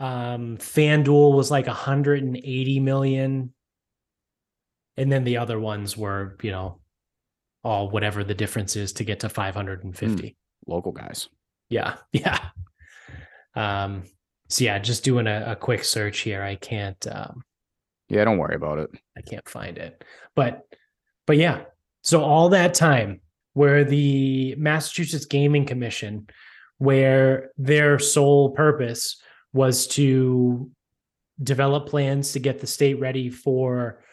um fanduel was like 180 million and then the other ones were you know all whatever the difference is to get to 550 Local guys. yeah, yeah. Um, so yeah, just doing a, a quick search here. I can't um Yeah, don't worry about it. I can't find it. But but yeah. So all that time where the Massachusetts Gaming Commission, where their sole purpose was to develop plans to get the state ready for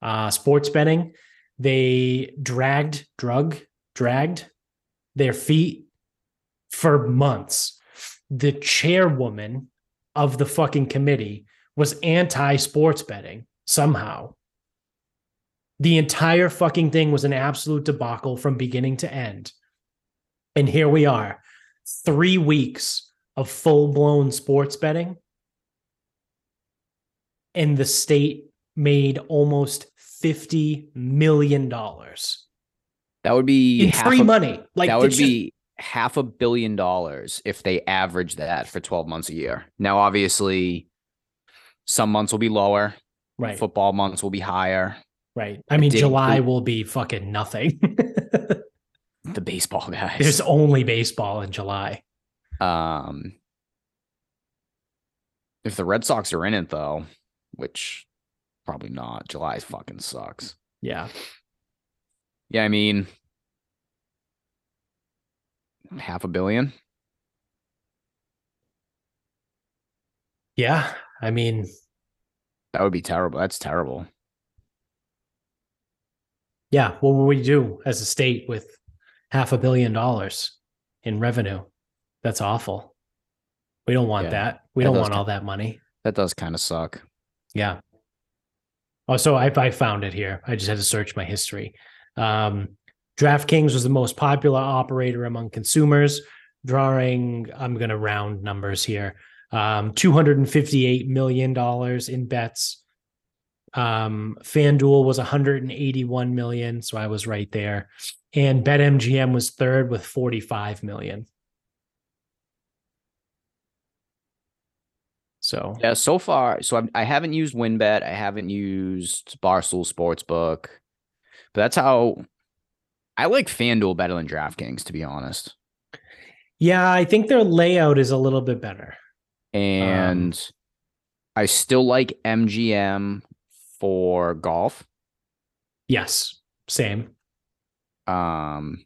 uh, sports betting, they dragged, drug, dragged their feet for months. The chairwoman of the fucking committee was anti sports betting somehow. The entire fucking thing was an absolute debacle from beginning to end. And here we are, three weeks of full blown sports betting. And the state made almost $50 million That would be in half free a- money. Like that would be half a billion dollars if they average that for 12 months a year. Now, obviously, some months will be lower. right. Football months will be higher. Right. I mean, did July will be fucking nothing. The baseball guys. There's only baseball in July. Um, if the Red Sox are in it though, which probably not, July fucking sucks. Yeah. Yeah, I mean, half a billion. Yeah. I mean, That would be terrible. That's terrible. yeah. What would we do as a state with half a billion dollars in revenue? That's awful. We don't want Yeah, that. We that don't want all that money. That does kind of suck. Yeah. Oh, so I, I found it here. I just had to search my history. Um, DraftKings was the most popular operator among consumers, drawing, I'm going to round numbers here, um, $258 million in bets. Um, FanDuel was 181 million. So I was right there. And BetMGM was third with 45 million. So Yeah, so far, so I'm, I haven't used WynnBET. I haven't used Barstool Sportsbook, but that's how I like FanDuel better than DraftKings, to be honest. Yeah, I think their layout is a little bit better. And um, I still like MGM for golf. Yes, same. Um,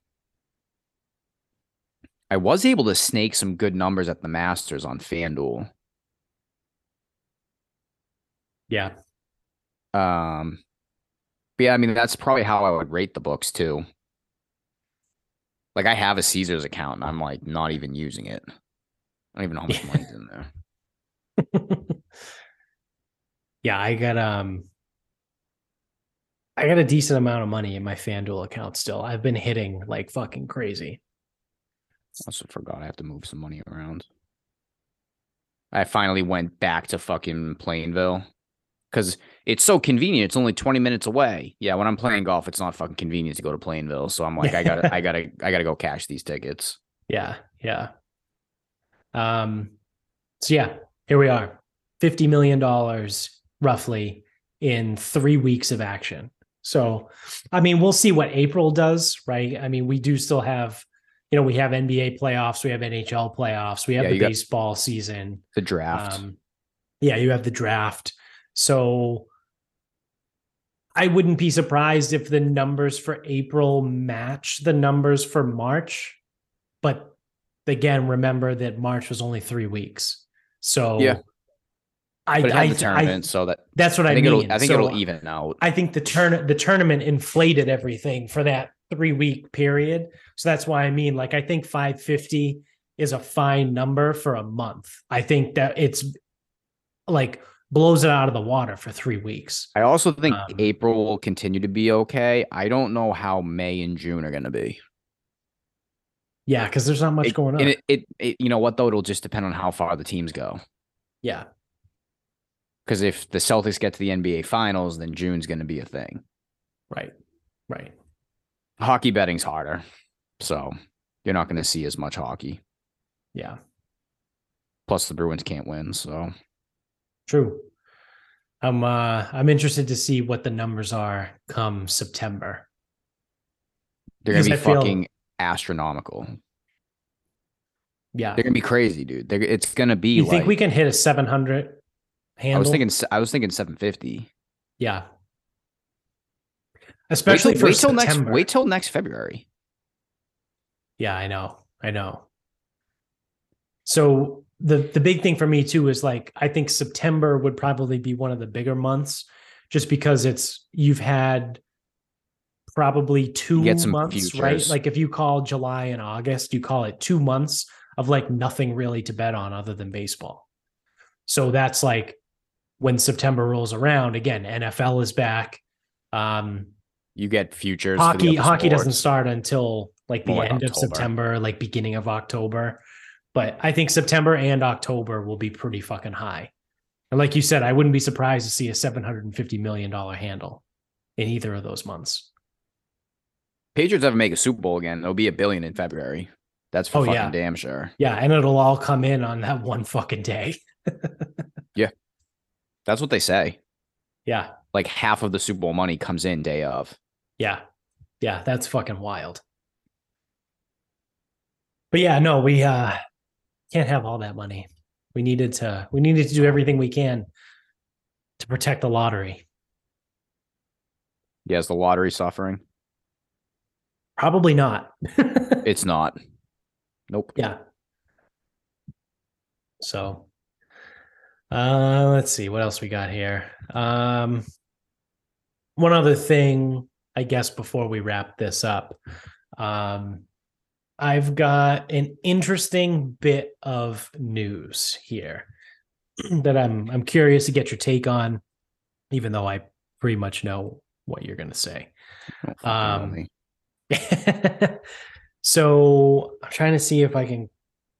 I was able to snake some good numbers at the Masters on FanDuel. Yeah. Um, but yeah, I mean that's probably how I would rate the books too. Like I have a Caesars account and I'm like not even using it. I don't even know how much money's in there. yeah, I got um I got a decent amount of money in my FanDuel account still. I've been hitting like fucking crazy. I also forgot I have to move some money around. I finally went back to fucking Plainville because it's so convenient. It's only 20 minutes away. Yeah, when I'm playing golf, it's not fucking convenient to go to Plainville. So I'm like, I gotta, I gotta, I gotta go cash these tickets. Yeah, yeah. Um, so yeah, here we are. $50 million roughly in three weeks of action. So, I mean, we'll see what April does, right? I mean, we do still have, you know, we have NBA playoffs, we have NHL playoffs, we have yeah, the baseball season, the draft. Um, yeah, you have the draft. So I wouldn't be surprised if the numbers for April match the numbers for March. But again, remember that March was only three weeks. So yeah. I, but it had I, the tournament, I, so that that's what I, I think mean. It'll, I think so it'll even out. I think the turn the tournament inflated everything for that three week period. So that's why I mean, like, I think 550 is a fine number for a month. I think that it's like blows it out of the water for three weeks. I also think um, April will continue to be okay. I don't know how May and June are going to be. Yeah, because there's not much it, going on. It, it, it, you know what though? It'll just depend on how far the teams go. Yeah. Because if the Celtics get to the NBA Finals, then June's going to be a thing. Right. Right. Hockey betting's harder, so you're not going to see as much hockey. Yeah. Plus, the Bruins can't win, so True. I'm uh I'm interested to see what the numbers are come September. They're gonna be I fucking feel... astronomical. Yeah, they're gonna be crazy, dude. They're, it's gonna be. You like, think we can hit a 700 handle? I was thinking. I was thinking 750. Yeah. Especially wait till, for wait till next. Wait till next February. Yeah, I know. I know. So the the big thing for me too is like I think September would probably be one of the bigger months, just because it's you've had probably two months, futures. right? Like if you call July and August, you call it two months of like nothing really to bet on other than baseball. So that's like when September rolls around again, NFL is back. Um, you get futures. Hockey hockey doesn't start until like the More end like of September, like beginning of October. But I think September and October will be pretty fucking high. And like you said, I wouldn't be surprised to see a $750 million handle in either of those months. Patriots ever make a Super Bowl again, it'll be a billion in February. That's for oh, fucking yeah. damn sure. Yeah, and it'll all come in on that one fucking day. yeah. That's what they say. Yeah. Like half of the Super Bowl money comes in day of. Yeah. Yeah, that's fucking wild. But yeah, no, we uh can't have all that money. We needed to we needed to do everything we can to protect the lottery. Yeah, is the lottery suffering? Probably not. it's not. Nope. Yeah. So uh let's see what else we got here. Um one other thing, I guess before we wrap this up. Um I've got an interesting bit of news here that I'm I'm curious to get your take on, even though I pretty much know what you're going to say. Um, so I'm trying to see if I can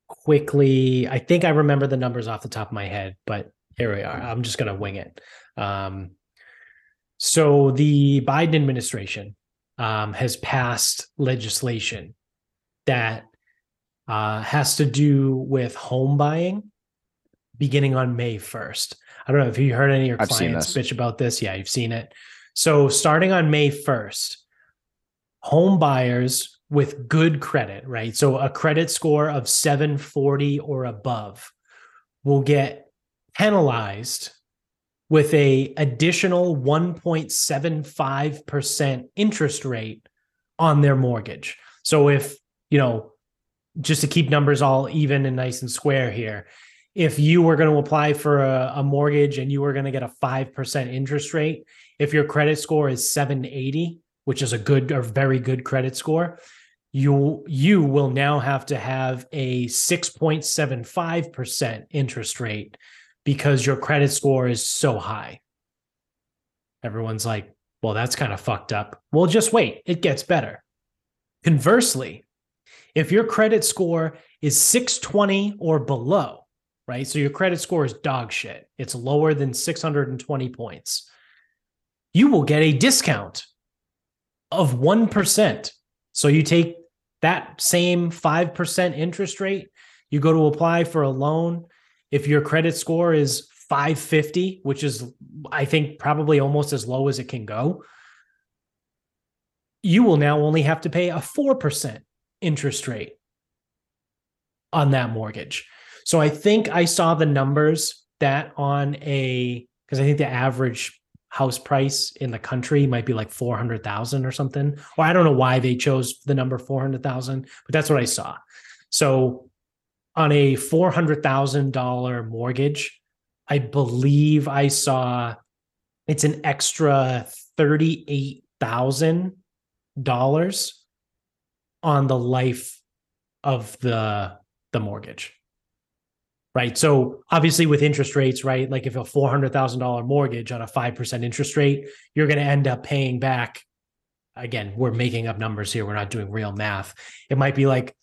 quickly. I think I remember the numbers off the top of my head, but here we are. I'm just going to wing it. Um, so the Biden administration um, has passed legislation that uh, has to do with home buying beginning on May 1st. I don't know if you heard any of your I've clients bitch about this. Yeah, you've seen it. So starting on May 1st, home buyers with good credit, right? So a credit score of 740 or above will get penalized with a additional 1.75% interest rate on their mortgage. So if, you know, just to keep numbers all even and nice and square here, if you were going to apply for a, a mortgage and you were going to get a 5% interest rate, if your credit score is 780, which is a good or very good credit score, you you will now have to have a 6.75% interest rate because your credit score is so high. Everyone's like, well, that's kind of fucked up. Well, just wait, it gets better. Conversely, if your credit score is 620 or below, right? So your credit score is dog shit, it's lower than 620 points. You will get a discount of 1%. So you take that same 5% interest rate, you go to apply for a loan. If your credit score is 550, which is, I think, probably almost as low as it can go, you will now only have to pay a 4% interest rate on that mortgage. So I think I saw the numbers that on a, because I think the average house price in the country might be like 400,000 or something. Or I don't know why they chose the number 400,000, but that's what I saw. So on a $400,000 mortgage, I believe I saw it's an extra $38,000 on the life of the the mortgage right? So obviously with interest rates, right? Like if a four hundred thousand dollar mortgage on a five percent interest rate, you're going to end up paying back. Again, we're making up numbers here. We're not doing real math. It might be like,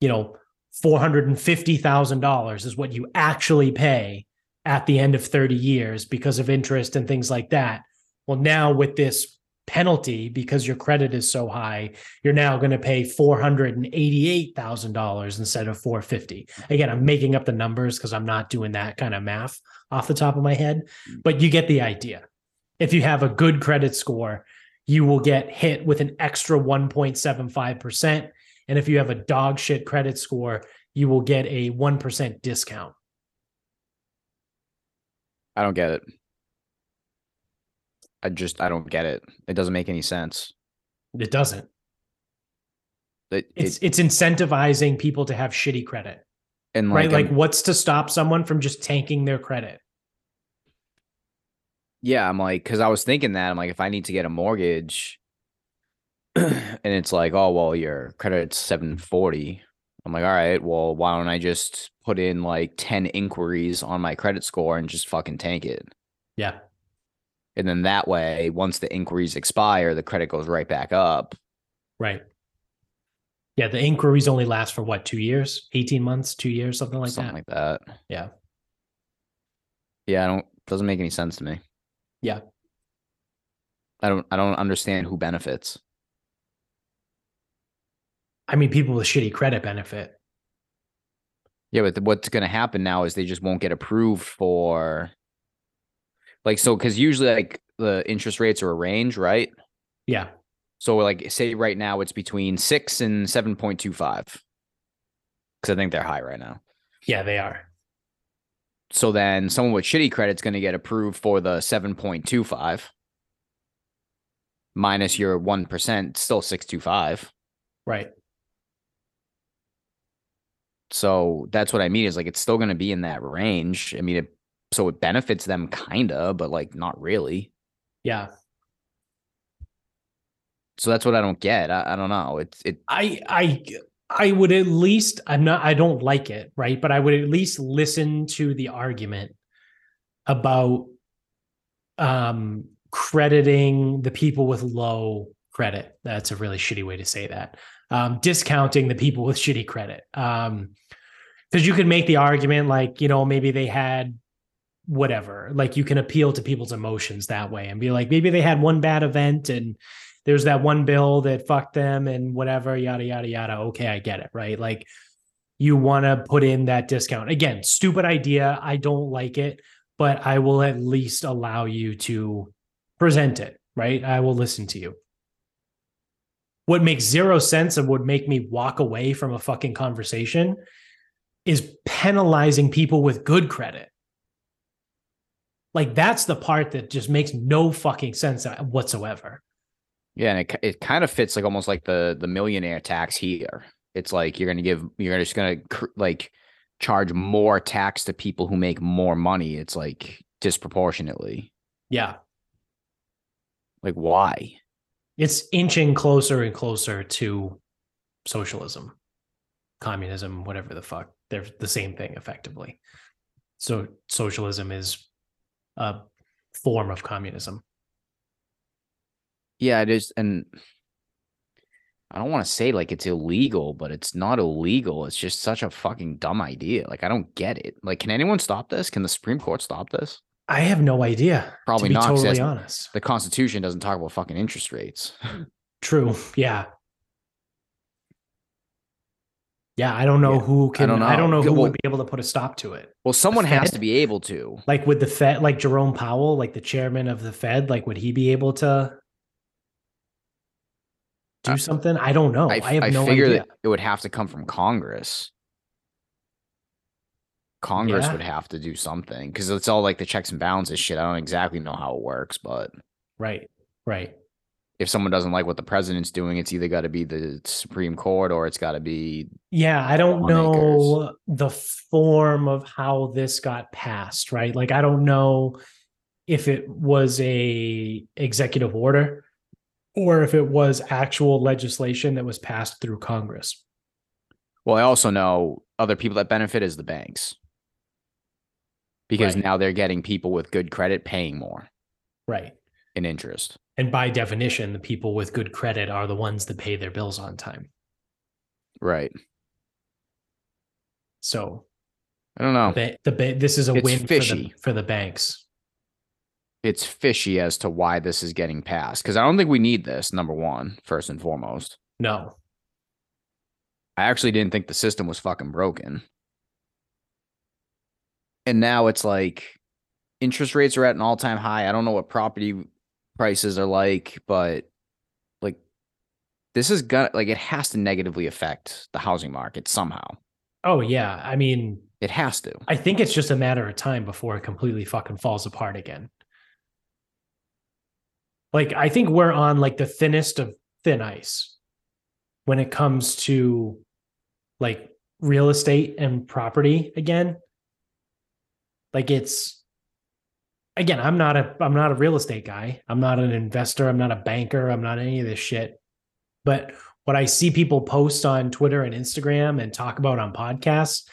you know, four hundred and fifty thousand dollars is what you actually pay at the end of thirty years because of interest and things like that. Well, now with this penalty because your credit is so high, you're now going to pay $488,000 instead of 450. Again, I'm making up the numbers because I'm not doing that kind of math off the top of my head, mm. but you get the idea. If you have a good credit score, you will get hit with an extra 1.75%. And if you have a dog shit credit score, you will get a 1% discount. I don't get it. I just I don't get it. It doesn't make any sense. It doesn't. It, It's it, it's incentivizing people to have shitty credit. and right? like, Like, what's to stop someone from just tanking their credit? yeah, I'm like, because I was thinking that I'm like, if I need to get a mortgage, and it's like, oh well, your credit's 740. I'm like, all right, well, why don't I just put in like 10 inquiries on my credit score and just fucking tank it? Yeah. And then that way, once the inquiries expire, the credit goes right back up. Right. Yeah. The inquiries only last for what, two years, 18 months, two years, something like something that. Something like that. Yeah. Yeah, I don't doesn't make any sense to me. Yeah. I don't I don't understand who benefits. I mean, people with shitty credit benefit. Yeah, but the, what's going to happen now is they just won't get approved for like so cuz usually like the interest rates are a range, right? Yeah. So like say right now it's between 6 and 7.25. Cuz I think they're high right now. Yeah, they are. So then someone with shitty credit's going to get approved for the 7.25 minus your 1%, still 625. Right. So that's what I mean is like it's still going to be in that range. I mean, it, so it benefits them kind of, but like not really. Yeah. So that's what I don't get. I, I don't know. It's it. I, I, I would at least, I'm not, I don't like it. Right. But I would at least listen to the argument about um, crediting the people with low credit. That's a really shitty way to say that. Um, discounting the people with shitty credit. Um, because you could make the argument like, you know, maybe they had whatever, like you can appeal to people's emotions that way and be like, maybe they had one bad event and there's that one bill that fucked them and whatever, yada, yada, yada. Okay, I get it. Right. Like you want to put in that discount. Again, stupid idea. I don't like it, but I will at least allow you to present it. Right. I will listen to you. what makes zero sense and would make me walk away from a fucking conversation is penalizing people with good credit. Like that's the part that just makes no fucking sense whatsoever. Yeah, and it it kind of fits like almost like the the millionaire tax here. It's like you're gonna give you're just gonna like charge more tax to people who make more money. It's like disproportionately. Yeah. Like why? It's inching closer and closer to socialism, communism, whatever the fuck. They're the same thing effectively. So socialism is a form of communism. Yeah, it is. And I don't want to say like it's illegal, but it's not illegal. It's just such a fucking dumb idea. Like, I don't get it. Like, can anyone stop this? Can the Supreme Court stop this? I have no idea. Probably not. to be not. Totally honest. The Constitution doesn't talk about fucking interest rates. True. Yeah. Yeah, I don't know yeah, who can. I don't know, I don't know who well, would be able to put a stop to it. Well, someone has to be able to. Like with the Fed, like Jerome Powell, like the chairman of the Fed, like would he be able to do something? I don't know. I, I have I no figure idea. that it would have to come from Congress. Congress yeah. would have to do something because it's all like the checks and balances shit. I don't exactly know how it works, but right, right. If someone doesn't like what the president's doing, it's either got to be the Supreme Court or it's got to be. Yeah, I don't know the form of how this got passed. Right, like I don't know if it was a executive order or if it was actual legislation that was passed through Congress. Well, I also know other people that benefit is the banks because right. now they're getting people with good credit paying more. Right. In interest. And by definition, the people with good credit are the ones that pay their bills on time. Right. So I don't know. The, the this is a it's win fishy. For, the, for the banks. It's fishy as to why this is getting passed because I don't think we need this. Number one, first and foremost. No. I actually didn't think the system was fucking broken and now it's like interest rates are at an all-time high. I don't know what property prices are like, but like this is gonna like it has to negatively affect the housing market somehow. Oh yeah, I mean it has to. I think it's just a matter of time before it completely fucking falls apart again. Like I think we're on like the thinnest of thin ice when it comes to like real estate and property again like it's again, I'm not a I'm not a real estate guy. I'm not an investor. I'm not a banker. I'm not any of this shit. But what I see people post on Twitter and Instagram and talk about on podcasts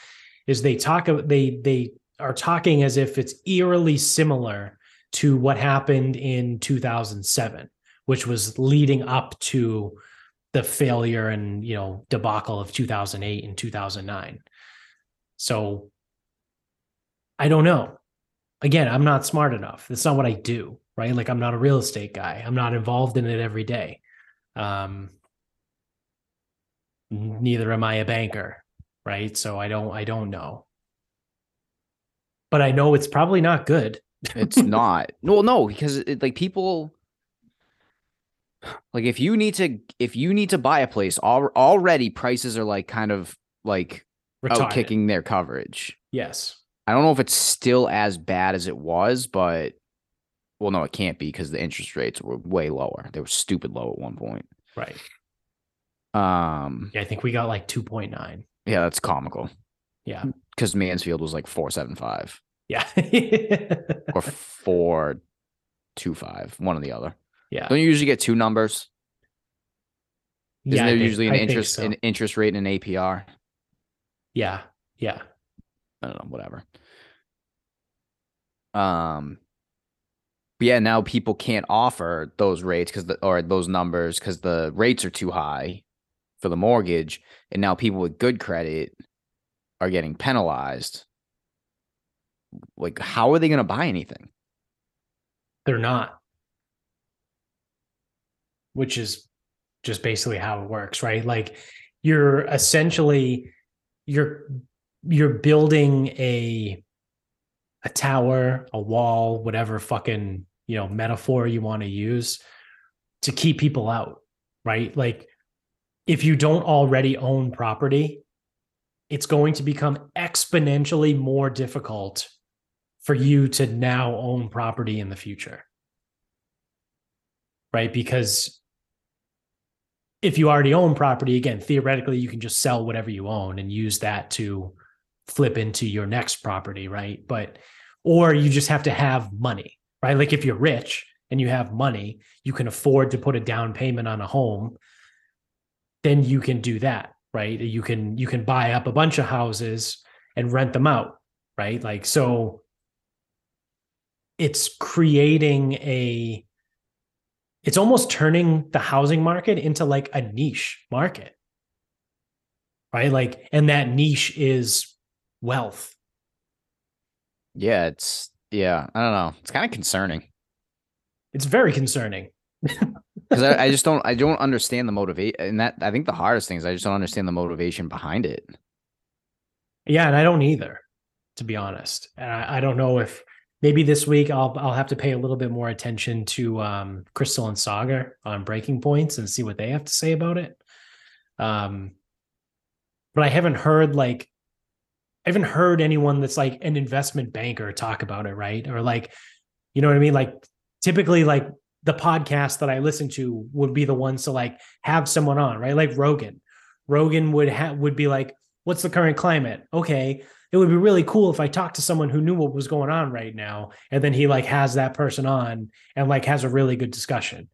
is they talk they they are talking as if it's eerily similar to what happened in 2007, which was leading up to the failure and you know debacle of 2008 and 2009. So I don't know. Again, I'm not smart enough. That's not what I do, right? Like I'm not a real estate guy. I'm not involved in it every day. Um, neither am I a banker, right? So I don't I don't know. But I know it's probably not good. it's not. Well, no, because it, like people like if you need to if you need to buy a place al- already prices are like kind of like Retarded. out kicking their coverage. Yes. I don't know if it's still as bad as it was, but well, no, it can't be because the interest rates were way lower. They were stupid low at one point. Right. Um. Yeah, I think we got like two point nine. Yeah, that's comical. Yeah, because Mansfield was like four seven five. Yeah. or four two five, one or the other. Yeah. Don't you usually get two numbers? Isn't yeah, there think, usually an I interest so. an interest rate and an APR? Yeah. Yeah. I don't know, whatever. Um, but yeah, now people can't offer those rates because the or those numbers because the rates are too high for the mortgage, and now people with good credit are getting penalized. Like, how are they going to buy anything? They're not. Which is just basically how it works, right? Like, you're essentially you're you're building a a tower, a wall, whatever fucking, you know, metaphor you want to use to keep people out, right? Like if you don't already own property, it's going to become exponentially more difficult for you to now own property in the future. Right? Because if you already own property, again, theoretically, you can just sell whatever you own and use that to flip into your next property, right? But, or you just have to have money, right? Like if you're rich and you have money, you can afford to put a down payment on a home, then you can do that, right? You can, you can buy up a bunch of houses and rent them out, right? Like, so it's creating a, it's almost turning the housing market into like a niche market right like and that niche is wealth Yeah, it's yeah. I don't know. It's kind of concerning it's very concerning because I, I just don't. I don't understand the motivation, and that I think the hardest thing is I just don't understand the motivation behind it. yeah and i don't either to be honest and I, I don't know if maybe this week i'll i'll have to pay a little bit more attention to um Krystal and Saagar on breaking points and see what they have to say about it um but i haven't heard like I haven't heard anyone that's like an investment banker talk about it, right? Or like, you know what I mean? Like typically like the podcast that I listen to would be the ones to like have someone on, right? Like Rogan. Rogan would have would be like, what's the current climate? Okay. It would be really cool if I talked to someone who knew what was going on right now. And then he like has that person on and like has a really good discussion.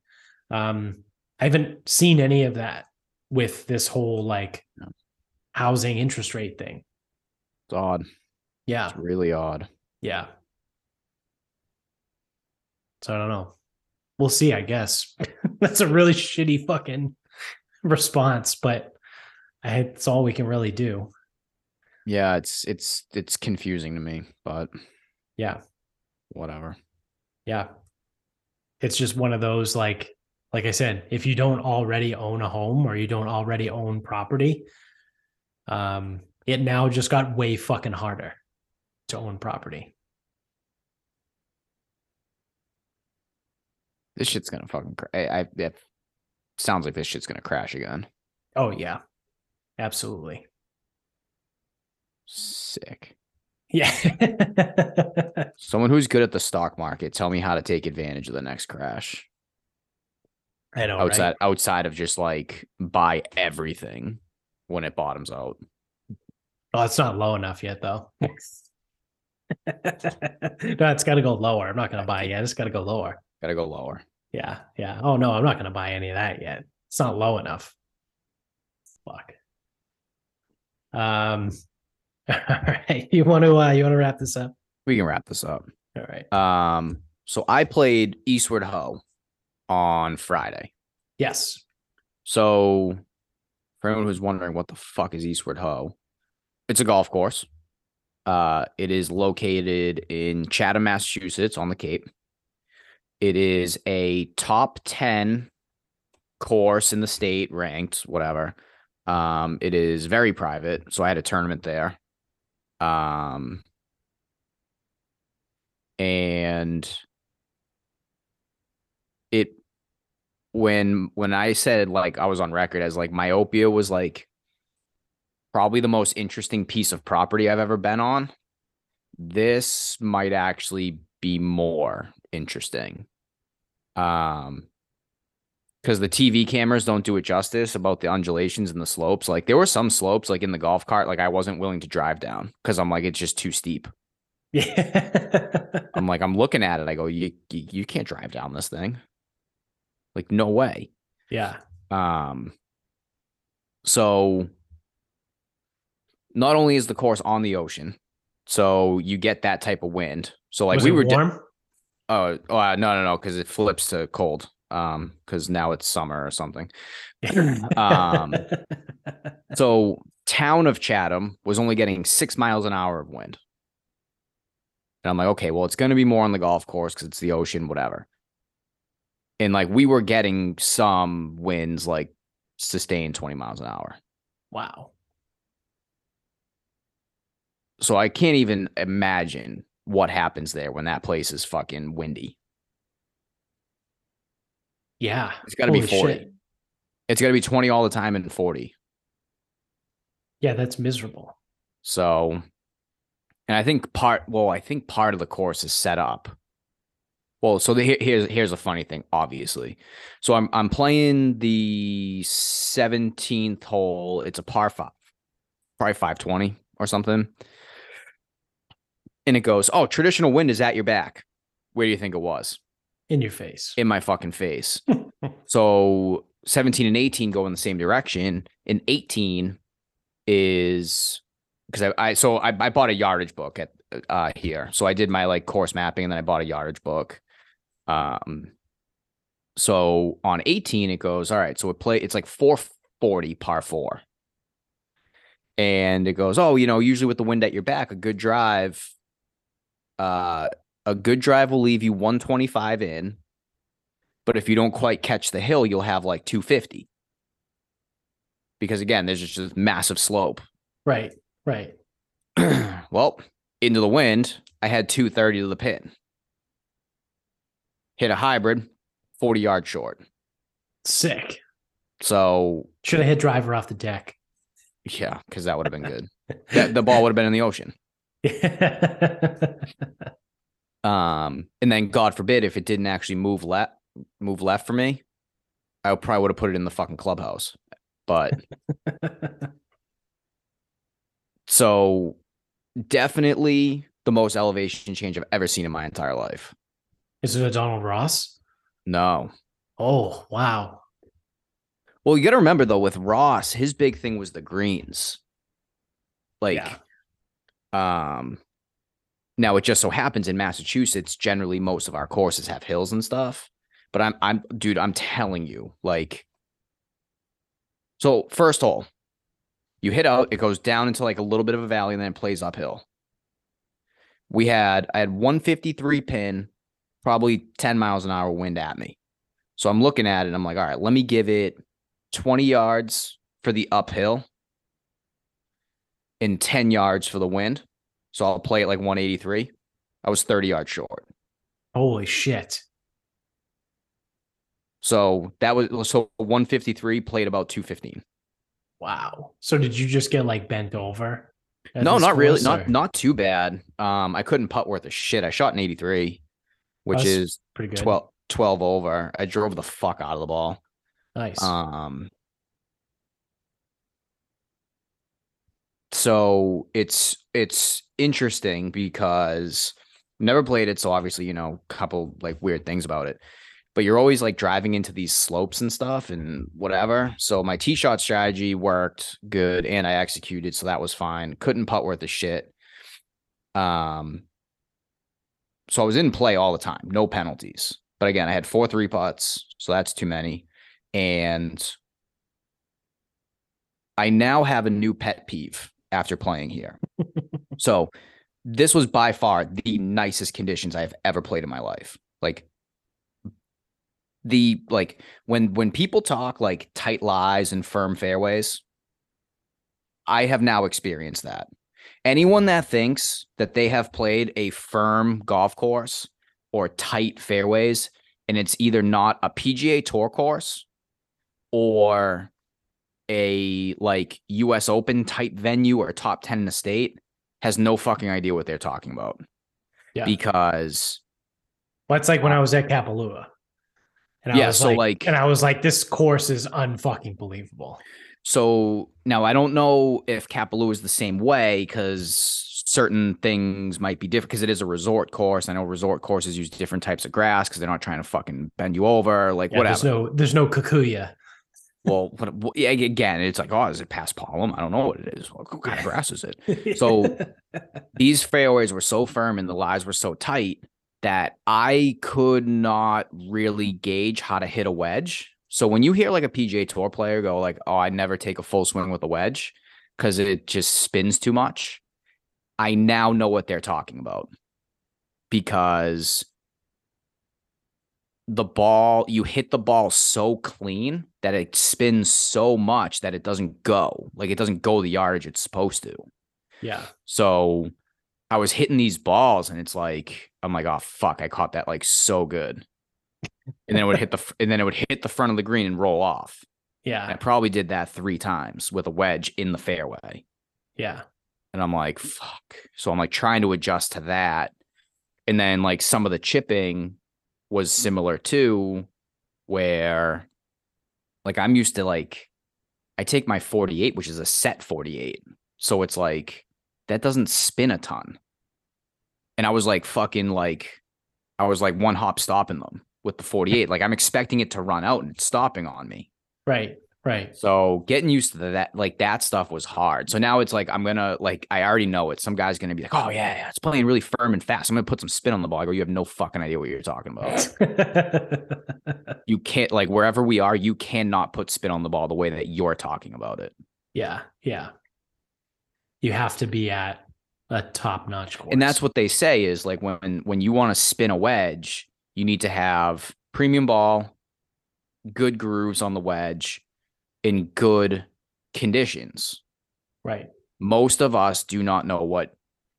Um, I haven't seen any of that with this whole like housing interest rate thing. It's odd. Yeah. It's really odd. Yeah. So I don't know. We'll see, I guess. That's a really shitty fucking response, but I, it's all we can really do. Yeah, it's it's it's confusing to me, but Yeah. whatever. Yeah. It's just one of those like like I said, if you don't already own a home or you don't already own property, um it now just got way fucking harder to own property. This shit's gonna fucking. Cra- I, I it sounds like this shit's gonna crash again. Oh yeah. Absolutely. Sick. Yeah. Someone who's good at the stock market, tell me how to take advantage of the next crash. I know. outside Right? outside of just like buy everything when it bottoms out. Oh, it's not low enough yet, though. no, it's got to go lower. I'm not going to buy it yet. It's got to go lower. Gotta go lower. Yeah, yeah. Oh no, I'm not going to buy any of that yet. It's not low enough. Fuck. Um. All right. You want to? Uh, you want to wrap this up? We can wrap this up. All right. Um, so I played Eastward Ho on Friday. Yes. So for anyone who's wondering what the fuck is Eastward Ho, it's a golf course. Uh, it is located in Chatham, Massachusetts, on the Cape. It is a top ten course in the state, ranked, whatever. Um, it is very private, so I had a tournament there. Um, and it when when I said like I was on record as like myopia was like probably the most interesting piece of property I've ever been on. This might actually be more interesting. Um because the TV cameras don't do it justice about the undulations and the slopes. Like there were some slopes like in the golf cart, like I wasn't willing to drive down because I'm like, it's just too steep. Yeah. I'm like, I'm looking at it. I go, you, you you can't drive down this thing. Like, no way. yeah. Um, so not only is the course on the ocean, so you get that type of wind. So like Was we were, warm. oh, oh uh, no, no, no, because it flips to cold. Um, because now it's summer or something. Um, So town of Chatham was only getting six miles an hour of wind. And I'm like, okay, well, it's gonna be more on the golf course because it's the ocean, whatever. And like we were getting some winds like sustained 20 miles an hour. wow. So I can't even imagine what happens there when that place is fucking windy. Yeah. It's gotta be 40. Shit. It's got to be 20 all the time and 40. Yeah, that's miserable. So, and I think part, well, I think part of the course is set up. Well, so the, here's here's a funny thing. Obviously, so I'm I'm playing the 17th hole. It's a par five, probably 520 or something. And it goes, oh, traditional wind is at your back. Where do you think it was? In your face. In my fucking face. so 17 and 18 go in the same direction, and 18 is because I, I so I, I bought a yardage book at uh here. So I did my like course mapping and then I bought a yardage book. Um so on 18 it goes, all right, so it play it's like 440 par four. And it goes, oh, you know, usually with the wind at your back, a good drive, uh a good drive will leave you 125 in. But if you don't quite catch the hill, you'll have like 250. Because again, there's just this massive slope. Right. Right. well, into the wind, I had 230 to the pin. Hit a hybrid, 40 yards short. Sick. So should have hit driver off the deck. Yeah, because that would have been good. that, the ball would have been in the ocean. um, and then God forbid if it didn't actually move left, move left for me, I probably would have put it in the fucking clubhouse. But So definitely the most elevation change I've ever seen in my entire life. Is it a Donald Ross? No. Oh, wow. Well, you got to remember though, with Ross, his big thing was the greens. Like, yeah. Um, now it just so happens in Massachusetts, generally most of our courses have hills and stuff. But I'm, I'm, dude, I'm telling you, like, so first hole, you hit out, it goes down into like a little bit of a valley and then it plays uphill. We had, I had 153 pin, probably 10 miles an hour wind at me. So I'm looking at it. I'm like, all right, let me give it 20 yards for the uphill and 10 yards for the wind. So I'll play it like 183. I was 30 yards short. Holy shit. So that was so 153 played about 215. Wow. So did you just get like bent over? No, not really. Or? Not not too bad. Um, I couldn't putt worth a shit. I shot an 83, which That's is pretty good. 12, 12 over. I drove the fuck out of the ball. Nice. Um, so it's it's interesting because never played it, so obviously you know a couple like weird things about it but you're always like driving into these slopes and stuff and whatever. So my tee shot strategy worked good and I executed, so that was fine. Couldn't putt worth a shit. Um, so I was in play all the time, no penalties. But again, I had four three putts, so that's too many. And I now have a new pet peeve after playing here. so this was by far the nicest conditions I've ever played in my life. Like the like when when people talk like tight lies and firm fairways i have now experienced that anyone that thinks that they have played a firm golf course or tight fairways and it's either not a pga tour course or a like us open type venue or top 10 in the state has no fucking idea what they're talking about yeah because well, it's like when i was at kapalua and I yeah, so like, like, and I was like, this course is unfucking believable. So now I don't know if Kapalua is the same way because certain things might be different because it is a resort course. I know resort courses use different types of grass because they're not trying to fucking bend you over, like yeah, whatever. There's no, there's no Kikuyu. Well, what, again, it's like, oh, is it paspalum? I don't know what it is. What kind of grass is it? So these fairways were so firm and the lies were so tight that I could not really gauge how to hit a wedge. So when you hear like a PGA Tour player go like, "Oh, I never take a full swing with a wedge because it just spins too much," I now know what they're talking about because the ball you hit the ball so clean that it spins so much that it doesn't go like it doesn't go the yardage it's supposed to. Yeah. So I was hitting these balls and it's like I'm like, oh fuck, I caught that like so good. And then it would hit the and then it would hit the front of the green and roll off. Yeah. I probably did that three times with a wedge in the fairway. Yeah. And I'm like, fuck. So I'm like trying to adjust to that. And then like some of the chipping was similar too, where like I'm used to like I take my 48, which is a set 48. So it's like that doesn't spin a ton. And I was like fucking like I was like one hop stopping them with the 48. Like I'm expecting it to run out and it's stopping on me. Right. Right. So getting used to that, like that stuff was hard. So now it's like I'm gonna like I already know it. Some guy's gonna be like, "Oh yeah, yeah, it's playing really firm and fast." I'm gonna put some spin on the ball. I go, "You have no fucking idea what you're talking about. you can't like wherever we are, you cannot put spin on the ball the way that you're talking about it." yeah. Yeah. You have to be at a top notch course. And that's what they say is like when when you want to spin a wedge, you need to have premium ball, good grooves on the wedge, in good conditions. right. Most of us do not know what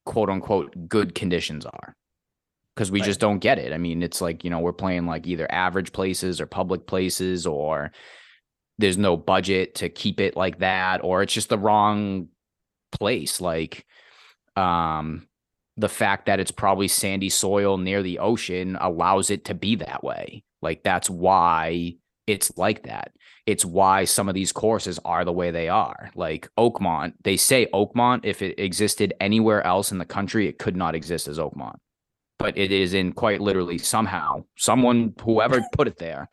quote unquote good conditions are because we Right. just don't get it. I mean, it's like, you know, we're playing like either average places or public places or there's no budget to keep it like that or it's just the wrong place like um the fact that it's probably sandy soil near the ocean allows it to be that way like that's why it's like that it's why some of these courses are the way they are like oakmont they say oakmont if it existed anywhere else in the country it could not exist as oakmont but it is in quite literally somehow someone whoever put it there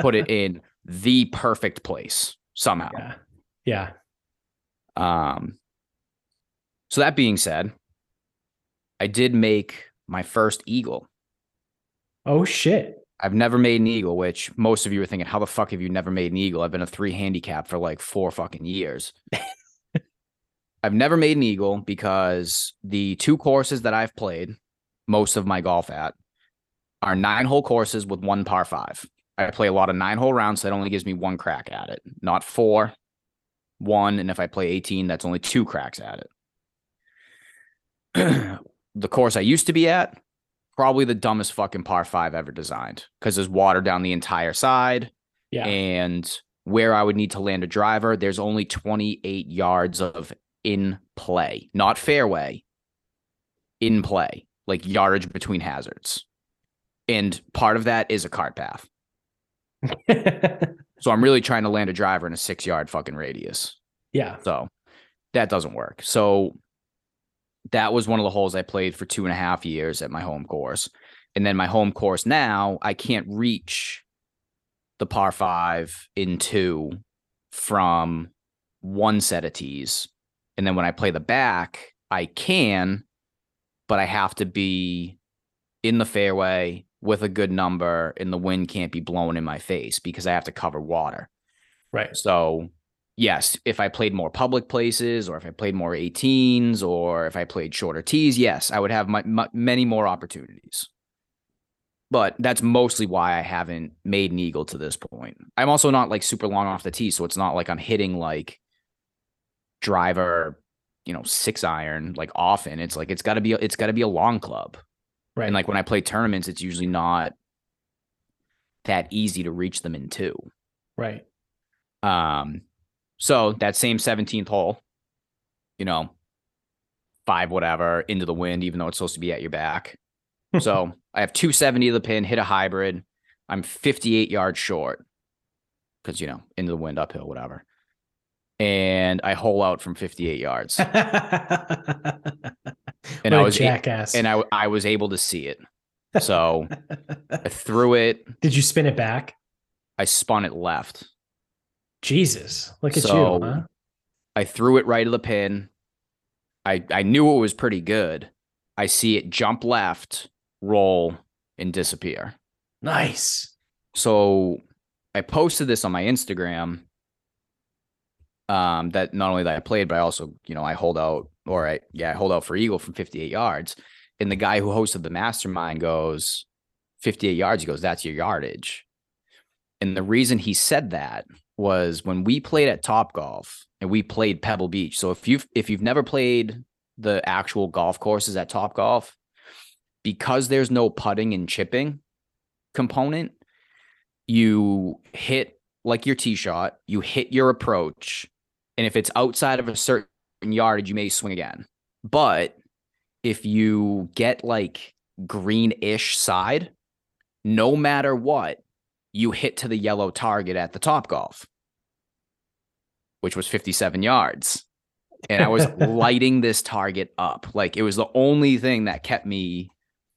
put it in the perfect place somehow Yeah. Yeah. um, so that being said, I did make my first eagle. Oh shit. I've never made an eagle, which most of you are thinking, how the fuck have you never made an eagle? I've been a three handicap for like four fucking years. I've never made an eagle because the two courses that I've played most of my golf at are nine hole courses with one par five. I play a lot of nine hole rounds, so that only gives me one crack at it, not four, one. And if I play 18, that's only two cracks at it. the course I used to be at, probably the dumbest fucking par five ever designed because there's water down the entire side. Yeah. And where I would need to land a driver, there's only 28 yards of in play, not fairway, in play, like yardage between hazards. And part of that is a cart path. So I'm really trying to land a driver in a six yard fucking radius. yeah. So that doesn't work. So that was one of the holes I played for two and a half years at my home course. And then my home course now, I can't reach the par five in two from one set of tees. And then when I play the back, I can, but I have to be in the fairway with a good number and the wind can't be blowing in my face because I have to cover water. Right. So, yes, if I played more public places or if I played more 18s or if I played shorter tees, yes, I would have my, my, many more opportunities. But that's mostly why I haven't made an eagle to this point. I'm also not like super long off the tee, so it's not like I'm hitting like driver, you know, six iron like often. It's like it's got to be it's got to be a long club. Right. And like when I play tournaments, it's usually not that easy to reach them in two. right. Um, so that same 17th hole, you know, five whatever into the wind, even though it's supposed to be at your back. so I have 270 to the pin, hit a hybrid. I'm 58 yards short because, you know, into the wind, uphill, whatever. And I hole out from 58 yards. and I was a- jackass. and I, I was able to see it. So I threw it, Did you spin it back? I spun it left. Jesus. Look at So- you. Huh? I threw it right to the pin. I I knew it was pretty good. I see it jump left, roll, and disappear. Nice. So I posted this on my Instagram. Um, that not only that I played, but I also, you know, I hold out or I yeah, I hold out for Eagle from 58 yards. And the guy who hosted the mastermind goes, 58 yards. He goes, That's your yardage. And the reason he said that was when we played at Top Golf and we played Pebble Beach. So if you've if you've never played the actual golf courses at Top Golf, because there's no putting and chipping component, you hit like your tee shot, you hit your approach, and if it's outside of a certain yardage, you may swing again. But if you get like green-ish side, no matter what, you hit to the yellow target at the top golf, which was 57 yards. And I was lighting this target up. Like it was the only thing that kept me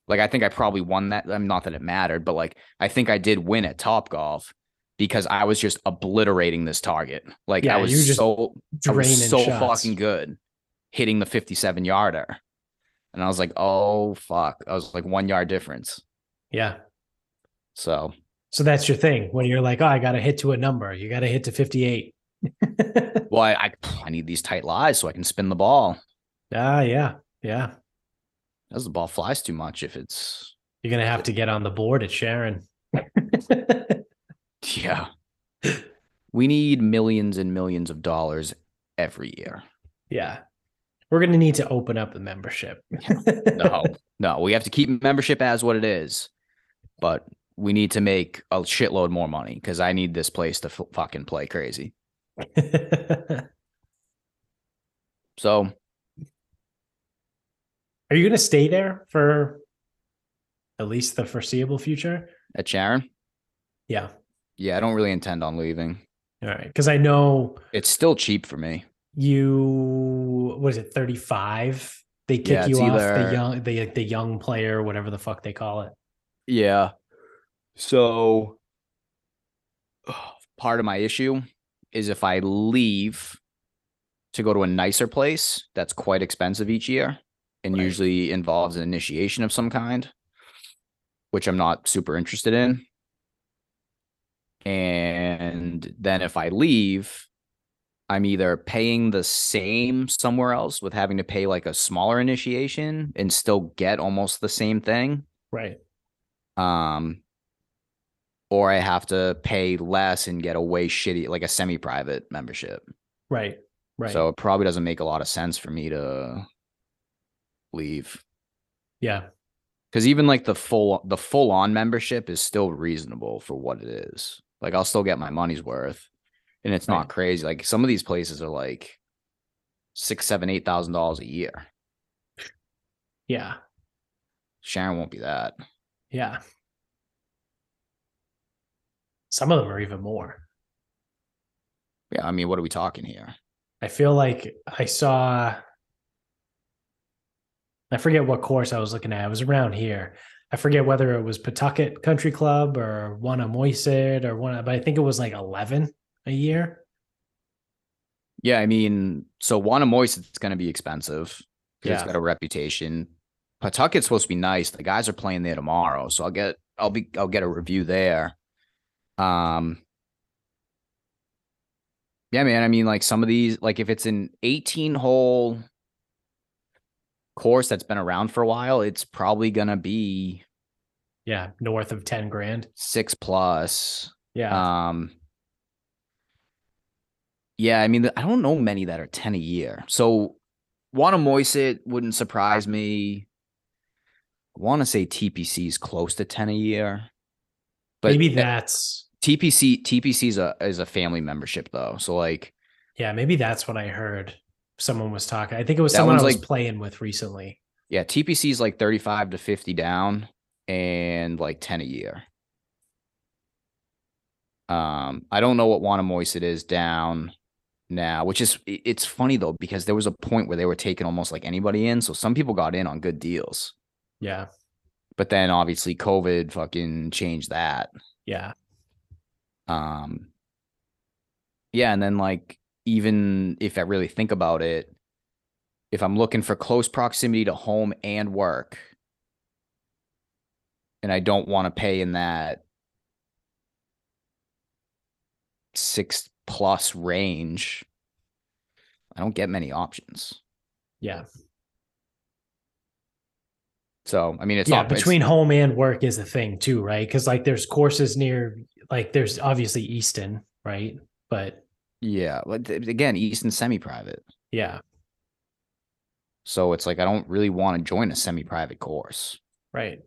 like I think I probably won that. I mean, not that it mattered, but like I think I did win at Top Golf because I was just obliterating this target. Like Yeah, I was just so I was so shots. fucking good hitting the 57 yarder. And I was like, oh fuck. I was like one yard difference. Yeah. So So that's your thing. When you're like, oh, I got to hit to a number, you got to hit to 58. well, I, I I need these tight lies so I can spin the ball. ah, yeah. Yeah. As the ball flies too much if it's You're going to have to get on the board at Sharon. yeah. we need millions and millions of dollars every year. yeah. We're going to need to open up the membership. No, no, we have to keep membership as what it is, but we need to make a shitload more money because I need this place to f- fucking play crazy. So Are you going to stay there for at least the foreseeable future? at Sharon, Yeah. yeah, I don't really intend on leaving. All right. Because I know It's still cheap for me. you, what is it, 35? They kick Yeah, you off either- the young, the, the young player, whatever the fuck they call it. Yeah. So part of my issue is if I leave to go to a nicer place that's quite expensive each year and Right. usually involves an initiation of some kind, which I'm not super interested in. And then if I leave, I'm either paying the same somewhere else with having to pay like a smaller initiation and still get almost the same thing Right. um or I have to pay less and get a way shitty like a semi-private membership. Right. Right. So it probably doesn't make a lot of sense for me to leave yeah. cuz even like the full the full on membership is still reasonable for what it is. Like I'll still get my money's worth and it's not crazy. Like some of these places are like six, seven, eight thousand dollars a year. Yeah. Sharon won't be that. Yeah. Some of them are even more. Yeah, I mean, what are we talking here? I feel like I saw I forget what course I was looking at. It was around here. I forget whether it was Pawtucket Country Club or one of or one, but I think it was like 11 a year. Yeah, I mean, so Moist it's going to be expensive because it's Yeah. got a reputation. Pawtucket's supposed to be nice. The guys are playing there tomorrow, so I'll get I'll be I'll get a review there. Um, yeah, man. I mean, like some of these, like if it's an 18 hole course that's been around for a while, it's probably gonna be Yeah. North of 10 grand. six plus. Yeah. Um, yeah, I mean, I don't know many that are 10 a year. So, Wannamoisett wouldn't surprise me. I want to say TPC is close to 10 a year. But maybe that that's, TPC TPC is a is a family membership though. So like yeah, maybe that's what I heard someone was talking. I think it was someone I was like- playing with recently. yeah, TPC is like 35 to 50 down and like 10 a year. Um, I don't know what Wannamoisett it is down now, which is it's funny though because there was a point where they were taking almost like anybody in, so some people got in on good deals. Yeah. But then obviously COVID fucking changed that. Yeah. Um yeah, and then like even if I really think about it, if I'm looking for close proximity to home and work, and I don't want to pay in that six plus range, I don't get many options. Yeah. So I mean, it's yeah. not it's- Between home and work is a thing too, right? Because like there's courses near, like there's obviously Easton, right? But yeah, but again, Easton semi-private. yeah. So it's like I don't really want to join a semi-private course. Right.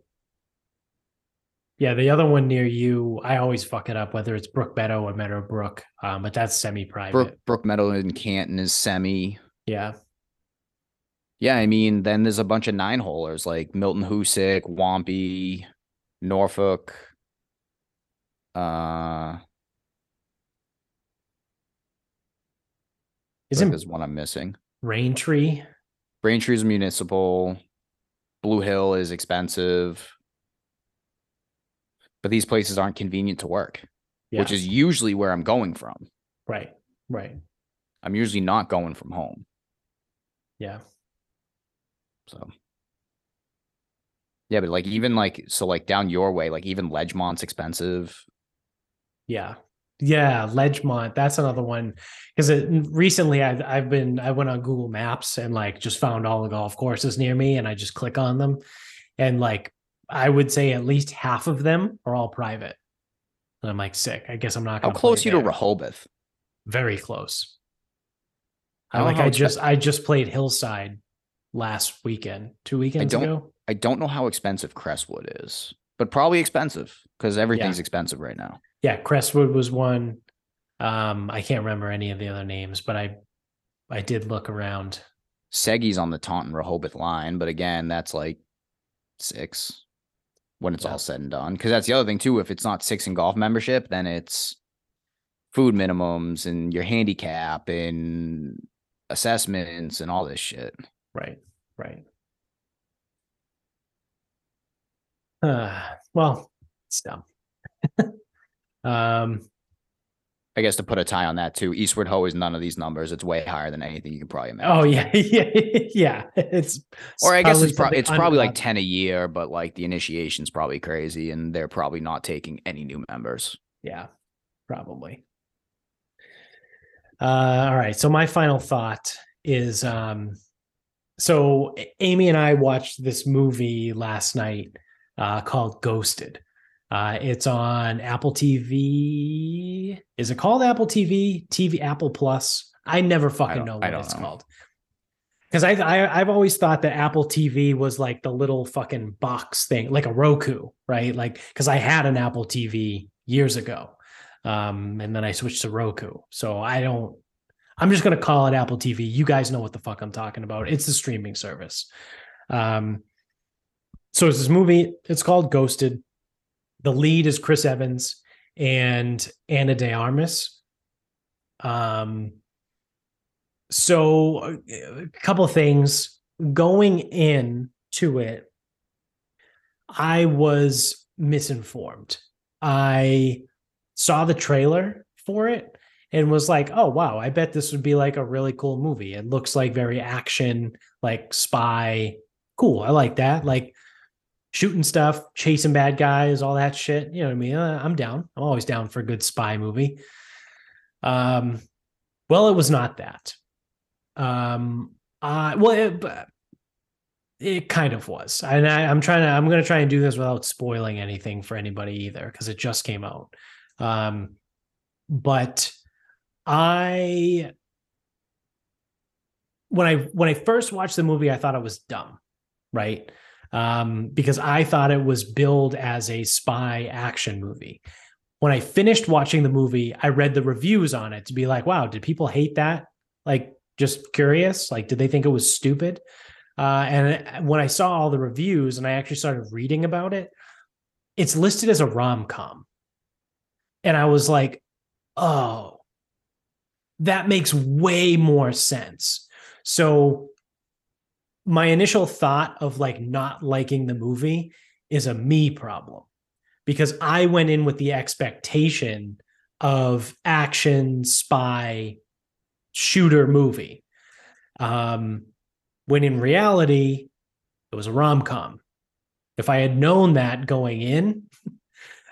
Yeah, the other one near you, I always fuck it up, whether it's Brook Meadow or Meadowbrook, um, but that's semi-private. Brook Brook Meadow in Canton is semi. Yeah, Yeah, I mean, then there's a bunch of nine holers like Milton Hoosic, Wampy, Norfolk. Uh, isn't there's one I'm missing. Rain Tree? Braintree's municipal. Blue Hill is expensive. But these places aren't convenient to work, Yeah, which is usually where I'm going from. right, right. I'm usually not going from home. Yeah, So yeah, but like even like so like down your way, like even Ledgemont's expensive. yeah, yeah. Ledgemont, that's another one because recently I've I've been I went on Google Maps and like just found all the golf courses near me, and I just click on them, and like I would say at least half of them are all private. And I'm like sick. I guess I'm not. How close you to there. Rehoboth? Very close. I like. I just I just played Hillside last weekend, two weekends don't- ago. I don't know how expensive Crestwood is, but probably expensive because everything's expensive right now. Yeah, Crestwood was one. Um, I can't remember any of the other names, but I I did look around. Seggy's on the Taunton Rehoboth line, but again, that's like six when it's Yeah. all said and done. Because that's the other thing too. If it's not six in golf membership, then it's food minimums and your handicap and assessments and all this shit. Right, right. Uh, well, it's dumb. um, I guess to put a tie on that too, Eastward Ho is none of these numbers. It's way higher than anything you can probably imagine. oh yeah, yeah, yeah. It's or I guess it's, pro- it's probably like 10 a year, but like the initiation's probably crazy and they're probably not taking any new members. Yeah, probably. Uh, all right. So my final thought is um so Amy and I watched this movie last night uh called Ghosted. Uh it's on Apple TV. Is it called Apple TV? TV Apple Plus? I never fucking don't- know what it's know. called. Because I, I I've always thought that Apple TV was like the little fucking box thing, like a Roku, right? Like because I had an Apple TV years ago, um, and then I switched to Roku. So I don't. I'm just gonna call it Apple TV. You guys know what the fuck I'm talking about. It's the streaming service. Um, so it's this movie. It's called Ghosted. The lead is Chris Evans and Ana de Armas. Um, so a couple of things going in to it i was misinformed i saw the trailer for it and was like oh wow i bet this would be like a really cool movie. It looks like very action like spy. Cool i like that. Like shooting stuff chasing bad guys all that shit. You know what i mean? Uh, i'm down. I'm always down for a good spy movie. Um well it was not that. Um, uh, well, it, it kind of was, and I, I'm trying to. I'm going to try and do this without spoiling anything for anybody either, because it just came out. Um, but I, when I when I first watched the movie, I thought it was dumb, right? Um, because I thought it was billed as a spy action movie. When I finished watching the movie, I read the reviews on it to be like, wow, did people hate that? Like just curious like did they think it was stupid uh, and when i saw all the reviews and i actually started reading about it it's listed as a rom-com and i was like oh that makes way more sense so my initial thought of like not liking the movie is a me problem because i went in with the expectation of action spy shooter movie. Um, when in reality, it was a rom com. If I had known that going in,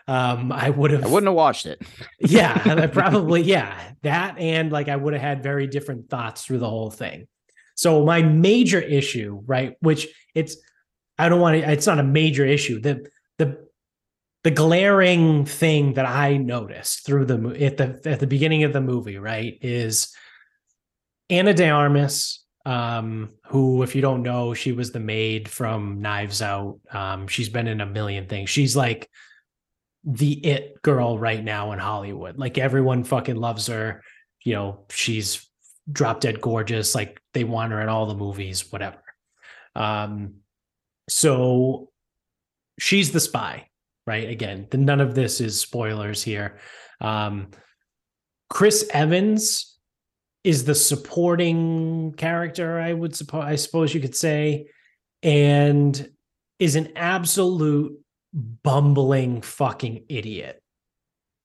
um, I would have. I wouldn't have watched it. yeah, I probably yeah that, and like I would have had very different thoughts through the whole thing. So my major issue, right, which it's I don't want to. It's not a major issue. The the the glaring thing that I noticed through the at the at the beginning of the movie, right, is Ana de Armas, um, who, if you don't know, she was the maid from Knives Out. Um, she's been in a million things. She's like the it girl right now in Hollywood. Like everyone fucking loves her. You know, she's drop dead gorgeous. Like they want her in all the movies, whatever. Um, so she's the spy, right? Again, the, none of this is spoilers here. Um, Chris Evans is the supporting character, I would suppose, I suppose you could say, and is an absolute bumbling fucking idiot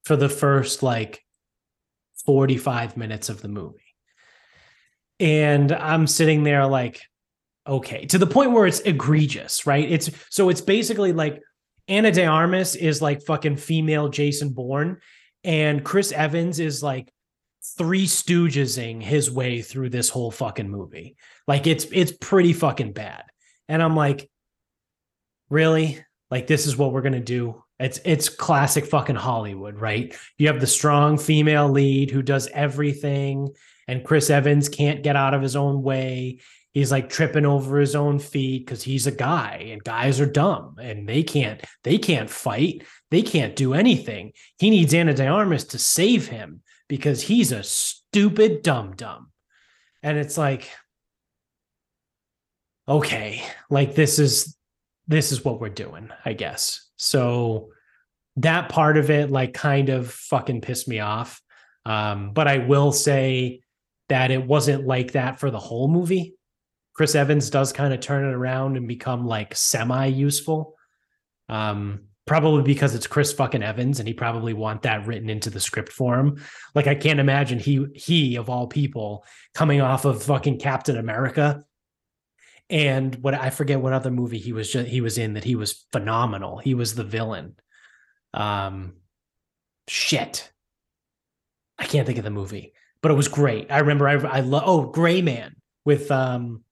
for the first like 45 minutes of the movie. And I'm sitting there like, okay, to the point where it's egregious, right? It's so it's basically like Ana de Armas is like fucking female Jason Bourne, and Chris Evans is like three stoogesing his way through this whole fucking movie. Like it's it's pretty fucking bad. And I'm like, really? Like this is what we're gonna do? It's it's classic fucking Hollywood, right? You have the strong female lead who does everything, and Chris Evans can't get out of his own way. He's like tripping over his own feet because he's a guy, and guys are dumb, and they can't they can't fight, they can't do anything. He needs Ana de Armas to save him because he's a stupid dumb dumb, and it's like, okay, like this is this is what we're doing, I guess. So that part of it, like, kind of fucking pissed me off. Um, but I will say that it wasn't like that for the whole movie. Chris Evans does kind of turn it around and become like semi useful. Um, probably because it's Chris fucking Evans and he probably want that written into the script for him. Like I can't imagine he he of all people coming off of fucking Captain America and what I forget what other movie he was just, he was in that he was phenomenal. He was the villain. Um, shit, I can't think of the movie, but it was great. I remember I I love oh Gray Man with um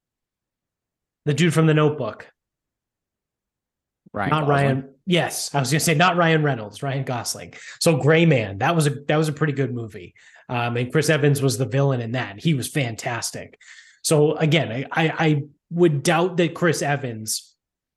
the dude from The Notebook. Ryan not Gosling. Ryan. Yes, I was gonna say not Ryan Reynolds, Ryan Gosling. So Gray Man, that was a that was a pretty good movie. Um, and Chris Evans was the villain in that. He was fantastic. So again, I, I would doubt that Chris Evans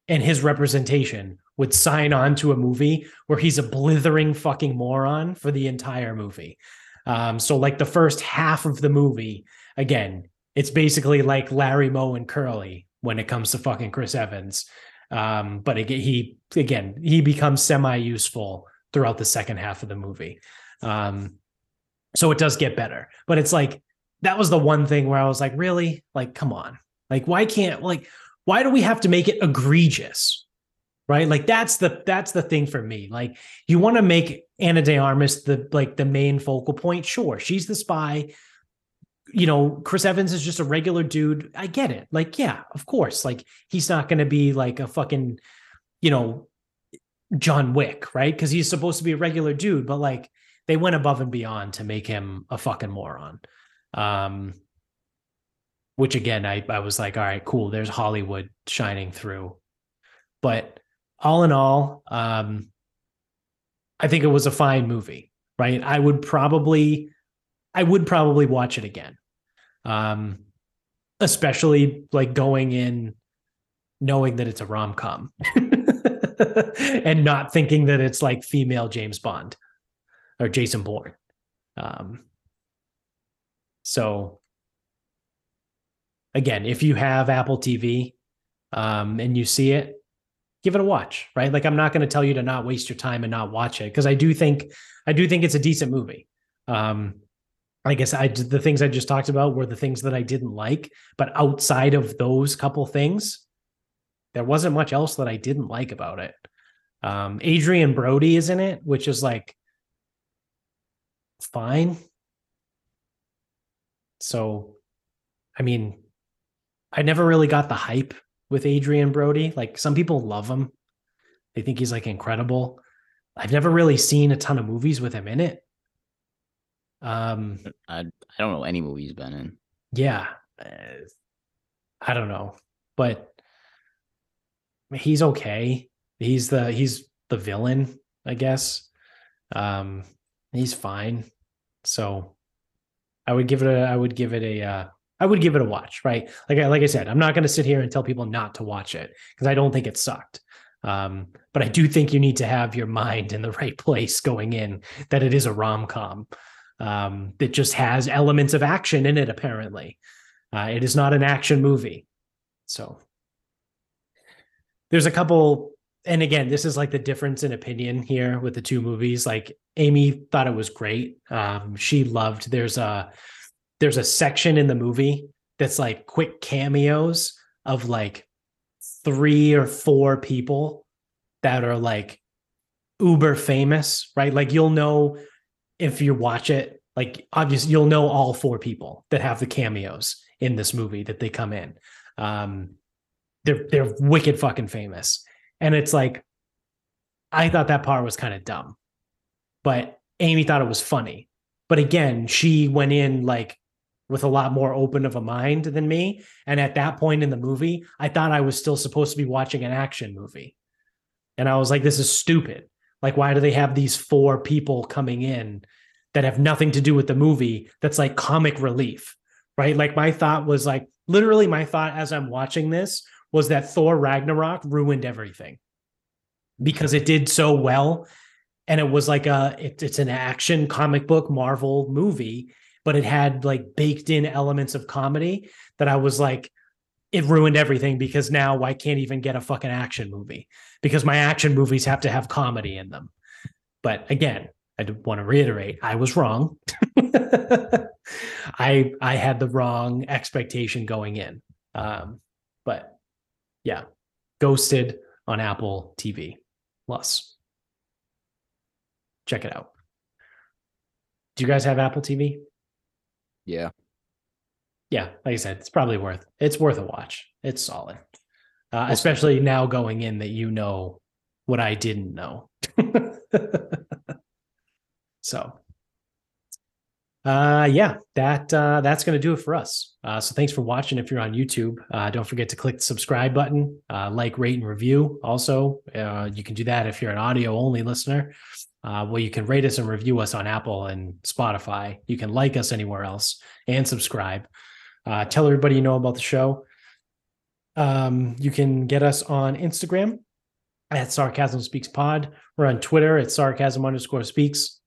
and his representation would sign on to a movie where he's a blithering fucking moron for the entire movie. Um, so like the first half of the movie, again, it's basically like Larry Moe and Curly when it comes to fucking Chris Evans. Um, but again, he again he becomes semi-useful throughout the second half of the movie. Um, so it does get better, but it's like that was the one thing where I was like, really, like, come on, like, why can't like why do we have to make it egregious? Right? Like that's the that's the thing for me. Like you want to make Ana de Armas the like the main focal point. Sure, she's the spy. You know, Chris Evans is just a regular dude. I get it. Like, yeah, of course. Like he's not going to be like a fucking, you know, John Wick, right? Because he's supposed to be a regular dude, but like they went above and beyond to make him a fucking moron. Um, which again, I, I was like, all right, cool. There's Hollywood shining through. But all in all, um, I think it was a fine movie, right? I would probably, I would probably watch it again. Um, especially like going in knowing that it's a rom com and not thinking that it's like female James Bond or Jason Bourne. Um, so again, if you have Apple TV um, and you see it, give it a watch, right? Like I'm not going to tell you to not waste your time and not watch it because I do think I do think it's a decent movie. Um, I guess I the things I just talked about were the things that I didn't like, but outside of those couple things, there wasn't much else that I didn't like about it. Um, Adrien Brody is in it, which is like fine. So, I mean, I never really got the hype with Adrien Brody. Like some people love him. They think he's like incredible. I've never really seen a ton of movies with him in it. Um I I don't know any movies been in. Yeah. I don't know. But he's okay. He's the he's the villain, I guess. Um he's fine. So I would give it a I would give it a uh I would give it a watch, right? Like I like I said, I'm not going to sit here and tell people not to watch it because I don't think it sucked. Um, but I do think you need to have your mind in the right place going in that it is a rom com um, that just has elements of action in it, apparently. Uh, it is not an action movie. So there's a couple, and again, this is like the difference in opinion here with the two movies. Like Amy thought it was great. Um, she loved there's a there's a section in the movie that's like quick cameos of like three or four people that are like uber famous, right? Like you'll know if you watch it, like obviously you'll know all four people that have the cameos in this movie that they come in. Um, they're they're wicked fucking famous, and it's like I thought that part was kind of dumb, but Amy thought it was funny. But again, she went in like with a lot more open of a mind than me. And at that point in the movie, I thought I was still supposed to be watching an action movie. And I was like, this is stupid. Like, why do they have these four people coming in that have nothing to do with the movie that's like comic relief? Right. Like, my thought was like, literally, my thought as I'm watching this was that Thor Ragnarok ruined everything because it did so well. And it was like a, it, it's an action comic book Marvel movie but it had like baked in elements of comedy that I was like, it ruined everything because now I can't even get a fucking action movie because my action movies have to have comedy in them. But again, I want to reiterate, I was wrong. I I had the wrong expectation going in. Um, but yeah, Ghosted on Apple TV Plus. Check it out. Do you guys have Apple TV? Yeah. Yeah, like I said, it's probably worth it's worth a watch. It's solid. Uh, especially now going in that you know what I didn't know. so uh yeah that uh that's gonna do it for us uh so thanks for watching if you're on youtube uh don't forget to click the subscribe button uh like rate and review also uh you can do that if you're an audio only listener uh, well, you can rate us and review us on Apple and Spotify. You can like us anywhere else and subscribe. Uh, tell everybody you know about the show. Um, you can get us on Instagram at Sarcasm Speaks Pod. We're on Twitter at sarcasm underscore speaks.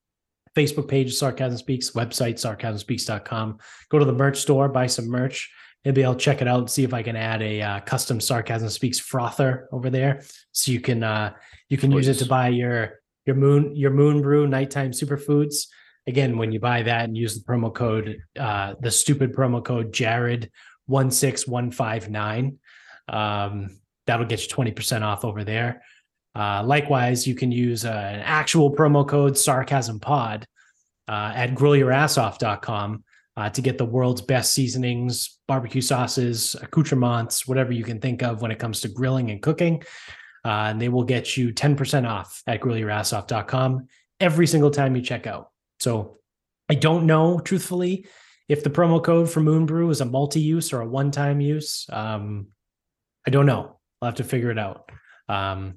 Facebook page Sarcasm Speaks, website sarcasmspeaks.com. Go to the merch store, buy some merch. Maybe I'll check it out and see if I can add a uh, custom Sarcasm Speaks frother over there, so you can uh, you can use it to buy your your moon your moon brew nighttime superfoods. Again when you buy that and use the promo code uh the stupid promo code jared 16159 um that'll get you 20% off over there. Uh likewise you can use uh, an actual promo code sarcasm pod uh, at grillyourassoff.com uh, to get the world's best seasonings barbecue sauces accoutrements whatever you can think of when it comes to grilling and cooking uh, and they will get you 10% off at grillyourassoff.com every single time you check out. So I don't know, truthfully, if the promo code for Moon Brew is a multi-use or a one-time use. Um, I don't know. I'll have to figure it out. Um,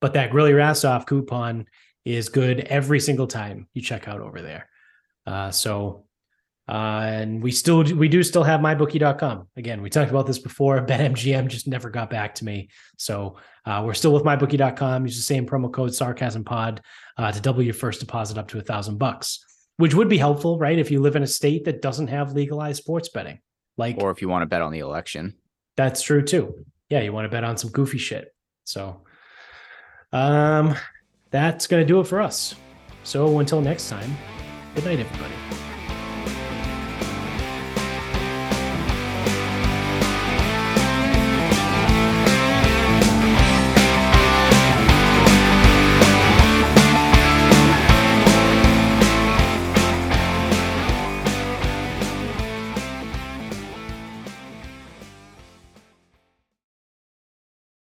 but that Grill Your Ass Off coupon is good every single time you check out over there. Uh, so uh, and we still we do still have mybookie.com. Again, we talked about this before. BetMGM just never got back to me. So uh, we're still with mybookie.com. Use the same promo code sarcasm pod uh, to double your first deposit up to a thousand bucks, which would be helpful, right? If you live in a state that doesn't have legalized sports betting, like or if you want to bet on the election. That's true too. Yeah, you want to bet on some goofy shit. So um that's gonna do it for us. So until next time, good night, everybody.